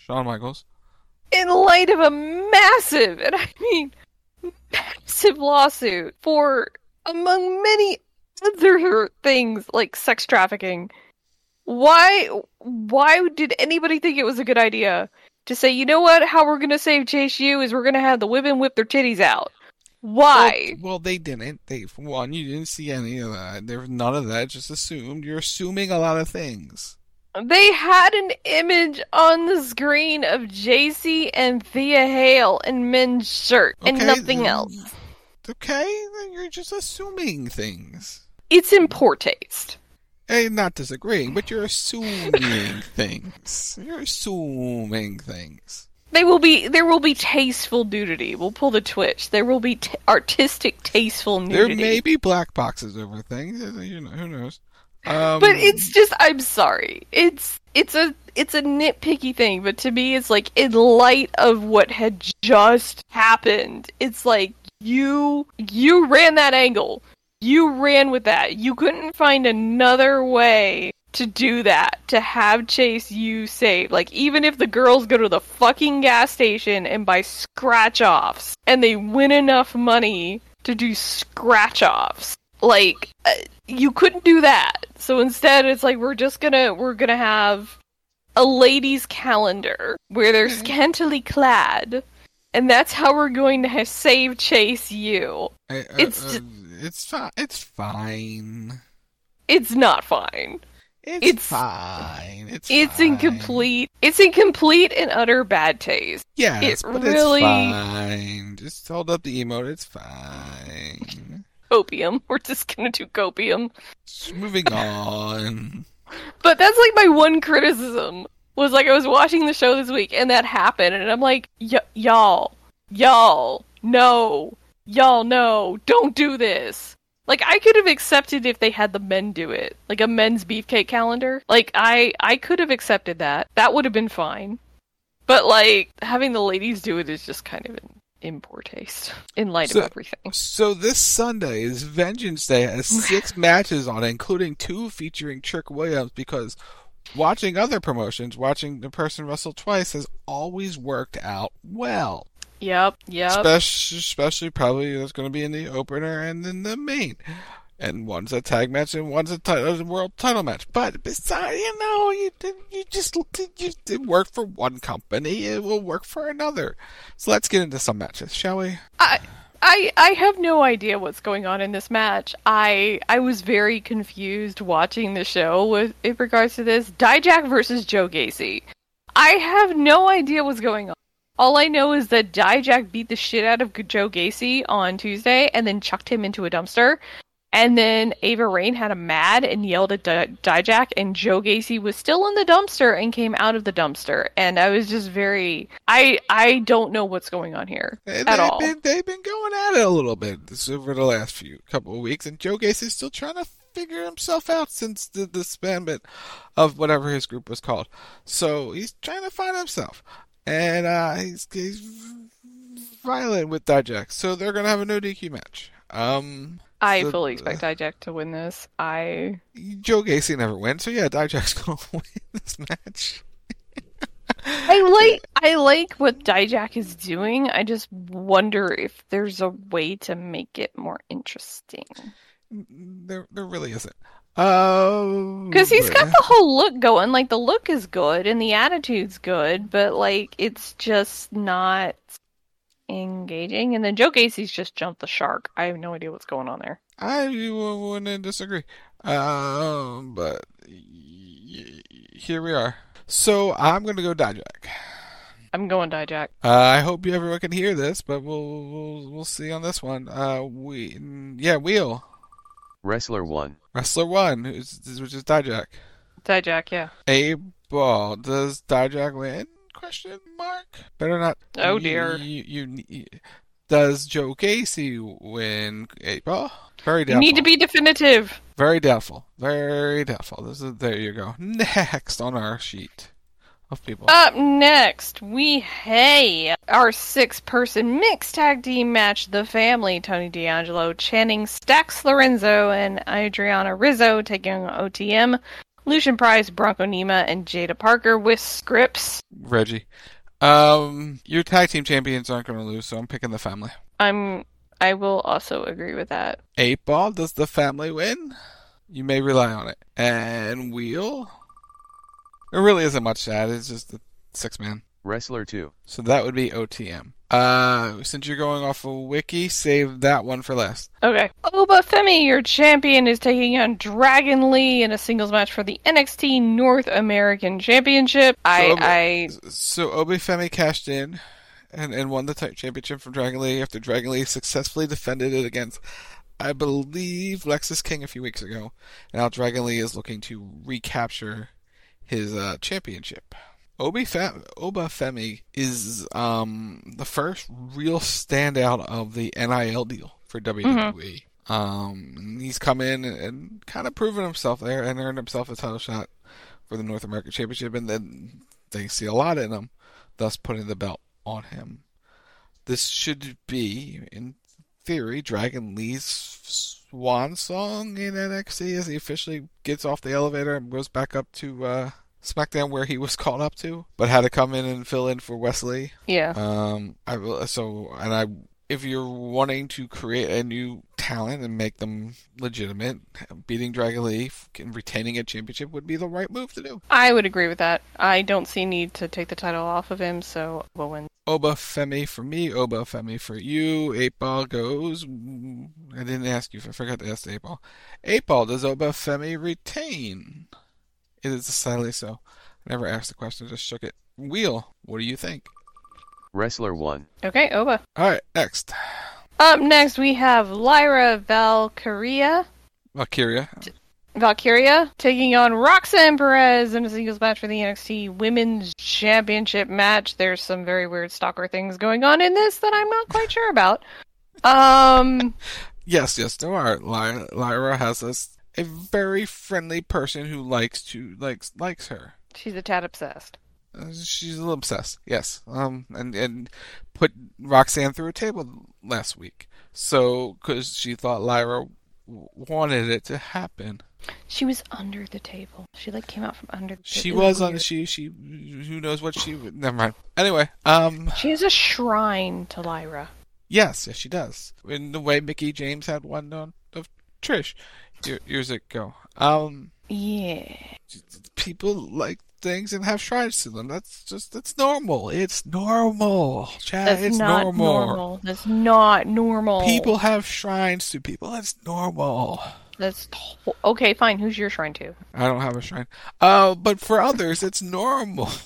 Shawn Michaels. In light of a massive, and I mean massive lawsuit for, among many other things like sex trafficking, why why did anybody think it was a good idea to say, you know what, how we're gonna save Chase U is we're gonna have the women whip their titties out? Why? Well, well, they didn't. They for one, you didn't see any of that. There was none of that. Just assumed. You're assuming a lot of things. They had an image on the screen of Jacy and Thea Hail in men's shirt and nothing then- else. Okay, then you're just assuming things. It's in poor taste. Hey, not disagreeing, but you're assuming things. You're assuming things. They will be. There will be tasteful nudity. We'll pull the twitch. There will be t- artistic, tasteful nudity. There may be black boxes over things. You know, who knows? Um, but it's just. I'm sorry. It's it's a it's a nitpicky thing. But to me, it's like in light of what had just happened, it's like you you ran that angle. You ran with that. You couldn't find another way to do that to have Chase U saved. Like even if the girls go to the fucking gas station and buy scratch offs and they win enough money to do scratch offs, like uh, you couldn't do that. So instead, it's like we're just gonna we're gonna have a ladies' calendar where they're scantily clad, and that's how we're going to have save Chase U. I- uh, It's uh, just- it's fine. It's fine. It's not fine. It's, It's- fine. It's It's in complete. It's in complete and utter bad taste. yes, it but really it's fine. Just hold up the emote. It's fine. Copium. We're just gonna do copium. Moving on. But that's like my one criticism was like I was watching the show this week and that happened and I'm like y- y'all y'all no y'all no don't do this. Like I could have accepted if they had the men do it. Like a men's beefcake calendar. Like I I could have accepted that. That would have been fine. But like having the ladies do it is just kind of in, poor taste in light So- of everything. So this Sunday is Vengeance Day. Has six matches on it, including two featuring Trick Williams. Because watching other promotions, watching the person wrestle twice has always worked out well. Yep, yep. Especially, especially probably that's going to be in the opener and in the main. And one's a tag match and one's a, uh, world title match. But besides, you know, you you just you it worked for one company, it will work for another. So let's get into some matches, shall we? I I I have no idea what's going on in this match. I I was very confused watching the show with in regards to this Dijak versus Joe Gacy. I have no idea what's going on. All I know is that Dijak beat the shit out of Joe Gacy on Tuesday and then chucked him into a dumpster. And then Ava Raine had a mad and yelled at Di- Dijak, and Joe Gacy was still in the dumpster and came out of the dumpster. And I was just very, I I don't know what's going on here And at all. Been, they've been going at it a little bit this, over the last few couple of weeks, and Joe Gacy's still trying to figure himself out since the disbandment of whatever his group was called. So he's trying to find himself, and uh, he's, he's violent with Dijak. So they're gonna have a no DQ match. Um, I so- fully expect Dijak to win this. I Joe Gacy never wins, so yeah, Dijak's gonna win this match. I like I like what Dijak is doing. I just wonder if there's a way to make it more interesting. There, there really isn't. Um, Because he's but- got the whole look going. Like the look is good and the attitude's good, but like it's just not engaging. And then Joe Gacy's just jumped the shark. I have no idea what's going on there. I wouldn't disagree. Um, but y- here we are. So I'm going to go Dijak. I'm going Dijak. Uh, I hope you everyone can hear this, but we'll we'll we'll see on this one. Uh, we yeah, wheel Wrestler 1. wrestler one, who's, which is Dijak. Dijak, yeah. A ball. Does Dijak win? Question mark. Better not. Oh, dear. You, you, you- does Joe Gacy win a ball? Very You doubtful. need to be definitive. Very doubtful. Very doubtful. This is there you go. Next on our sheet of people. Up next, we hey our six-person mixed tag team match. The family, Tony D'Angelo, Channing Stacks Lorenzo, and Adriana Rizzo taking on OTM. Lucien Price, Bronco Nima, and Jaida Parker with Scrypts. Reggie. Um, your tag team champions aren't going to lose, so I'm picking the family. I'm. I will also agree with that. Eight ball. Does the family win? You may rely on it. And wheel. There really isn't much to add. It's just a six man. Wrestler 2. So that would be OTM. Uh, since you're going off a wiki, save that one for last. Okay. Oba Femi, your champion, is taking on Dragon Lee in a singles match for the NXT North American Championship. I, Oba- I, So Oba Femi cashed in and, and won the t- championship from Dragon Lee after Dragon Lee successfully defended it against, I believe, Lexis King a few weeks ago. Now Dragon Lee is looking to recapture his uh, championship. Obi Fe- Oba Femi is um, the first real standout of the NIL deal for WWE. Um, he's come in and, and kind of proven himself there and earned himself a title shot for the North American Championship, and then they see a lot in him, thus putting the belt on him. This should be, in theory, Dragon Lee's swan song in NXT as he officially gets off the elevator and goes back up to uh, SmackDown where he was called up to, but had to come in and fill in for Wes Lee. yeah. Um, I will- so and I, if you're wanting to create a new talent and make them legitimate, beating Dragon Lee and retaining a championship would be the right move to do. I would agree with that. I don't see need to take the title off of him, so we'll win. Oba Femi for me, Oba Femi for you. Eight Ball goes. I didn't ask you. I forgot to ask Eight Ball. Eight Ball does Oba Femi retain? It is decidedly so. I never asked the question, just shook it. Wheel, what do you think? Wrestler 1. Okay, Oba. All right, next. Up next, we have Lyra Valkyria. Valkyria. Valkyria taking on Roxanne Perez in a singles match for the NXT Women's Championship match. There's some very weird stalker things going on in this that I'm not quite sure about. Um, Yes, yes, there are. Lyra, Lyra has a, s- a very friendly person who likes to likes likes her. she's a tad obsessed. Uh, She's a little obsessed. Yes. Um, and and put Roxanne through a table last week. So because she thought Lyra w- wanted it to happen. She was under the table. She like came out from under the table. She was on. weird. She she. Who knows what she? Never mind. Anyway. Um. She has a shrine to Lyra. Yes. Yes, she does. In the way Mickie James had one on of Trish year- years ago. Um. Yeah. people like things and have shrines to them. That's just that's normal. It's normal. Chad, That's it's not normal. normal. That's not normal. People have shrines to people. That's normal. That's okay. Fine. Who's your shrine to? I don't have a shrine. Uh, but for others, it's normal.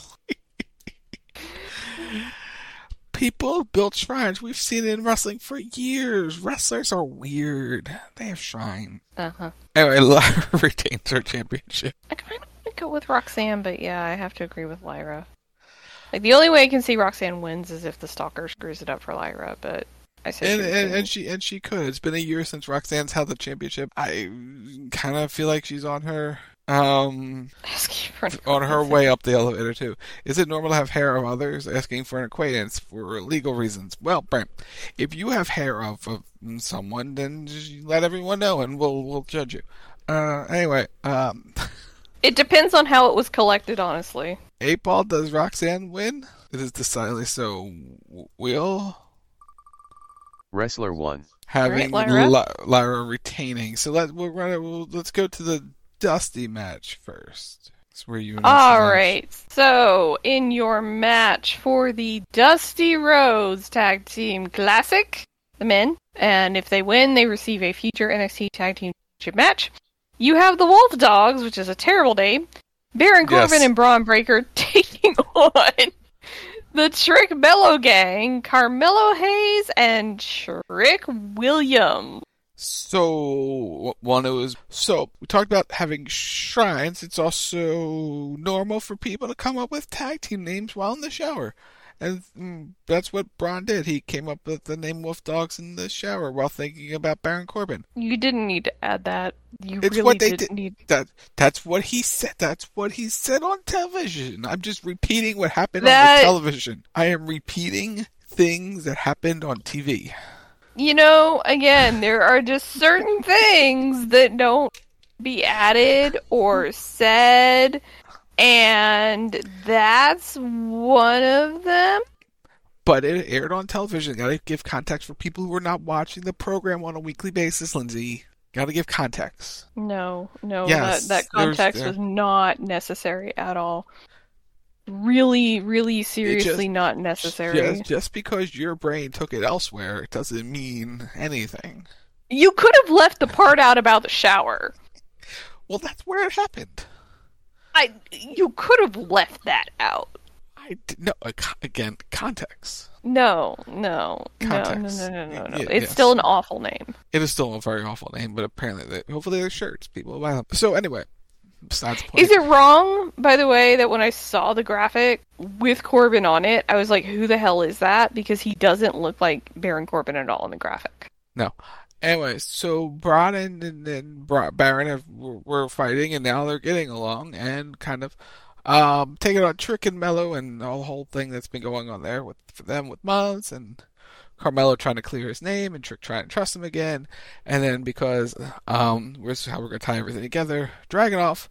People built shrines. We've seen it in wrestling for years. Wrestlers are weird. They have shrines. Uh huh. Anyway, Lyra retains her championship. I kind of go with Roxanne, but yeah, I have to agree with Lyra. Like the only way I can see Roxanne wins is if the stalker screws it up for Lyra, but I say and, she and, and she and she could. It's been a year since Roxanne's held the championship. I kind of feel like she's on her um asking for an on her way up the elevator too. Is it normal to have hair of others asking for an acquaintance for legal reasons? Well, Brent, if you have hair of, of someone, then just let everyone know, and we'll we'll judge you. Uh, anyway, um, It depends on how it was collected, honestly. eight ball does Roxanne win? It is decidedly so. Will Wrestler 1. having All right, Lyra. Lyra. Lyra retaining. So let we'll run it. We'll, let's go to the Dusty match first. It's where you. All match. So, in your match for the Dusty Rhodes Tag Team Classic, the men, and if they win, they receive a future NXT Tag Team Championship match. You have the Wolf Dogs, which is a terrible name. Baron Corbin Yes. and Bron Breakker taking on the Trick Mello Gang, Carmelo Hayes and Trick Williams. So one it was so we talked about having shrines. It's also normal for people to come up with tag team names while in the shower, and mm, that's what Bron did. He came up with the name Wolf Dogs in the shower while thinking about Baron Corbin. You didn't need to add that. You It's really what they didn't did. need. That that's what he said. That's what he said on television. I'm just repeating what happened That- on the television. I am repeating things that happened on TV. You know, again, there are just certain things that don't be added or said, and that's one of them. But it aired on television. Got to give context for people who are not watching the program on a weekly basis, Lindsey. Got to give context. No, no, Yes, that, that context was not necessary at all. Really, really seriously not necessary. Just, just because your brain took it elsewhere doesn't mean anything. You could have left the part out about the shower. Well, that's where it happened. I you could have left that out. I no uh, again context. No, no, no, no, no, no, no, no. Y- It's yes. still an awful name. It is still a very awful name, but apparently, they, hopefully, they're shirts. People will buy them. So anyway, besides point. Is it wrong, by the way, that when I saw the graphic with Corbin on it, I was like, "Who the hell is that?" Because he doesn't look like Baron Corbin at all in the graphic. No. Anyway, so Bron and, and, and Baron have, were, fighting, and now they're getting along and kind of um, taking on Trick and Mello and all the whole thing that's been going on there with for them with Mons and Carmelo trying to clear his name and Trick trying to trust him again, and then because um, is how we're gonna tie everything together, Dragunov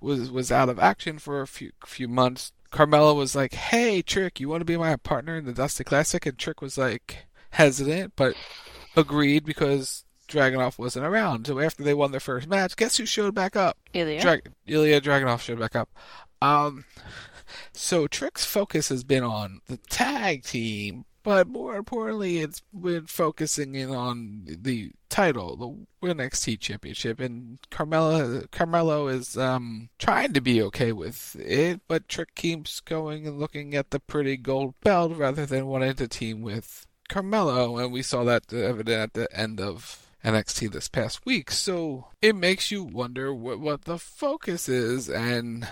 was was out of action for a few few months. Carmelo was like, "Hey, Trick, you want to be my partner in the Dusty Classic?" And Trick was like hesitant, but agreed because Dragunov wasn't around. So after they won their first match, guess who showed back up? Ilya. Drag- Ilya Dragunov showed back up. Um, so Trick's focus has been on the tag team, but more importantly, it's been focusing in on the title, the NXT Championship, and Carmelo Carmelo is um trying to be okay with it, but Trick keeps going and looking at the pretty gold belt rather than wanting to team with Carmelo, and we saw that evident at the end of NXT this past week. So it makes you wonder what, what the focus is, and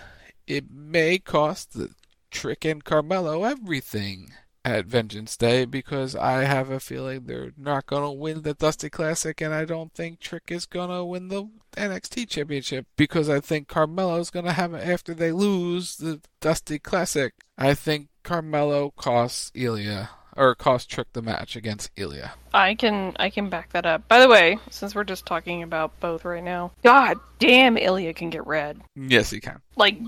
it may cost the Trick and Carmelo everything at Vengeance Day because I have a feeling they're not going to win the Dusty Classic, and I don't think Trick is going to win the NXT Championship because I think Carmelo is going to have it after they lose the Dusty Classic. I think Carmelo costs Ilya or cost Trick the match against Ilya. I can I can back that up. By the way, since we're just talking about both right now, God damn, Ilya can get red. Yes, he can. Like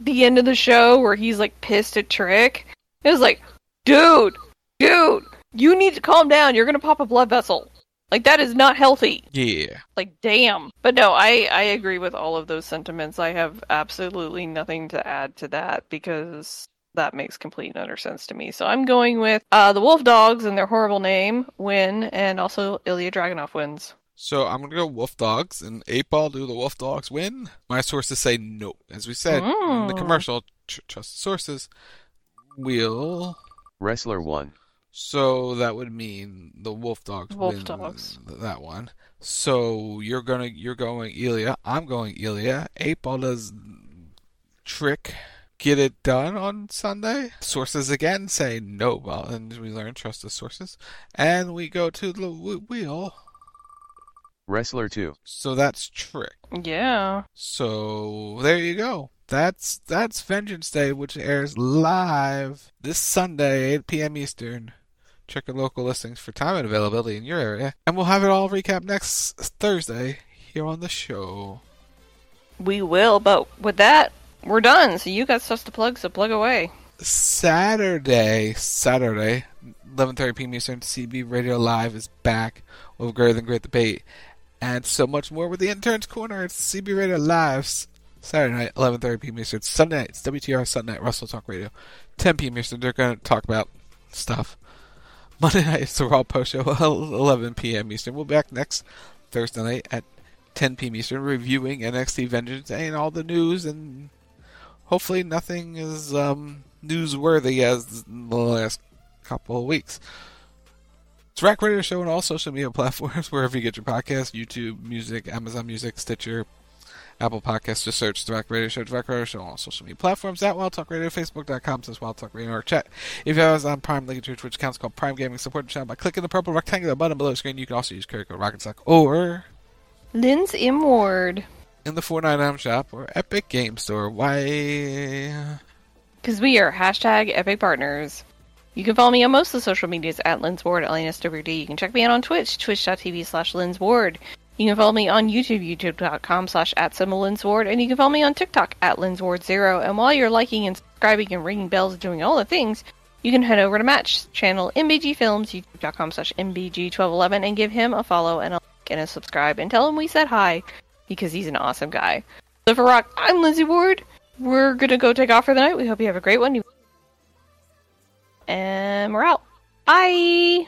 the end of the show where he's like pissed at Trick. It was like, dude, dude, you need to calm down. You're gonna pop a blood vessel. Like that is not healthy. Yeah. Like damn. But no, I I agree with all of those sentiments. I have absolutely nothing to add to that because that makes complete and utter sense to me. So I'm going with uh, the Wolf Dogs and their horrible name win, and also Ilya Dragunov wins. So I'm gonna go Wolf Dogs and Eight Ball. Do the Wolf Dogs win? My sources say no. As we said in the Mm. commercial, tr- trust sources. Will Wrestler 1. so that would mean the Wolf Dogs Wolf win Dogs. that one. So you're gonna you're going Ilya. I'm going Ilya. Eight Ball does trick get it done on Sunday. Sources again say no. Well, and we learn trust the sources, and we go to the w- wheel. Wrestler 2. So that's trick. Yeah. So there you go. That's that's Vengeance Day, which airs live this Sunday, 8 p.m. Eastern. Check your local listings for time and availability in your area, and we'll have it all recap next Thursday here on the show. We will, but with that, we're done. So you got stuff to plug, so plug away. Saturday, Saturday, 11:30 p.m. Eastern, CB Radio Live is back with Greater Than Great Debate, and so much more with the Interns Corner. It's CB Radio Live, s- Saturday night, 11:30 p.m. Eastern. Sunday night, it's WTR Sunday Night Russell Talk Radio, 10 p.m. Eastern. They're going to talk about stuff. Monday night, it's the Raw Post Show, 11 p.m. Eastern. We'll be back next Thursday night at 10 p.m. Eastern, reviewing NXT Vengeance and all the news and hopefully nothing is um, newsworthy as the last couple of weeks. It's Rack Radio Show on all social media platforms, wherever you get your podcasts, YouTube, Music, Amazon Music, Stitcher, Apple Podcasts. Just search The Rack Radio Show, The Rack Radio Show on all social media platforms, at Wild Talk Radio, Facebook.com says Wild Talk Radio, or chat. If you have us on Prime, link to your Twitch account, it's called Prime Gaming. Support the channel by clicking the purple rectangular button below the screen. You can also use carry code RocketSock or Lynn's M Ward. in the 499 shop or Epic Game Store. Why? Because we are hashtag Epic Partners. You can follow me on most of the social medias at Lynn's Ward, LNSWD. You can check me out on Twitch, twitch.tv slash Lynn's Ward. You can follow me on YouTube, youtube.com slash at symbol. And you can follow me on TikTok at Ward Zero. And while you're liking and subscribing and ringing bells and doing all the things, you can head over to Match channel MBG Films, youtube.com slash MBG1211, and give him a follow and a like and a subscribe and tell him we said hi because he's an awesome guy. So for Rock, I'm Lindsey Ward. we're gonna go take off for the night. We hope you have a great one. And we're out. Bye.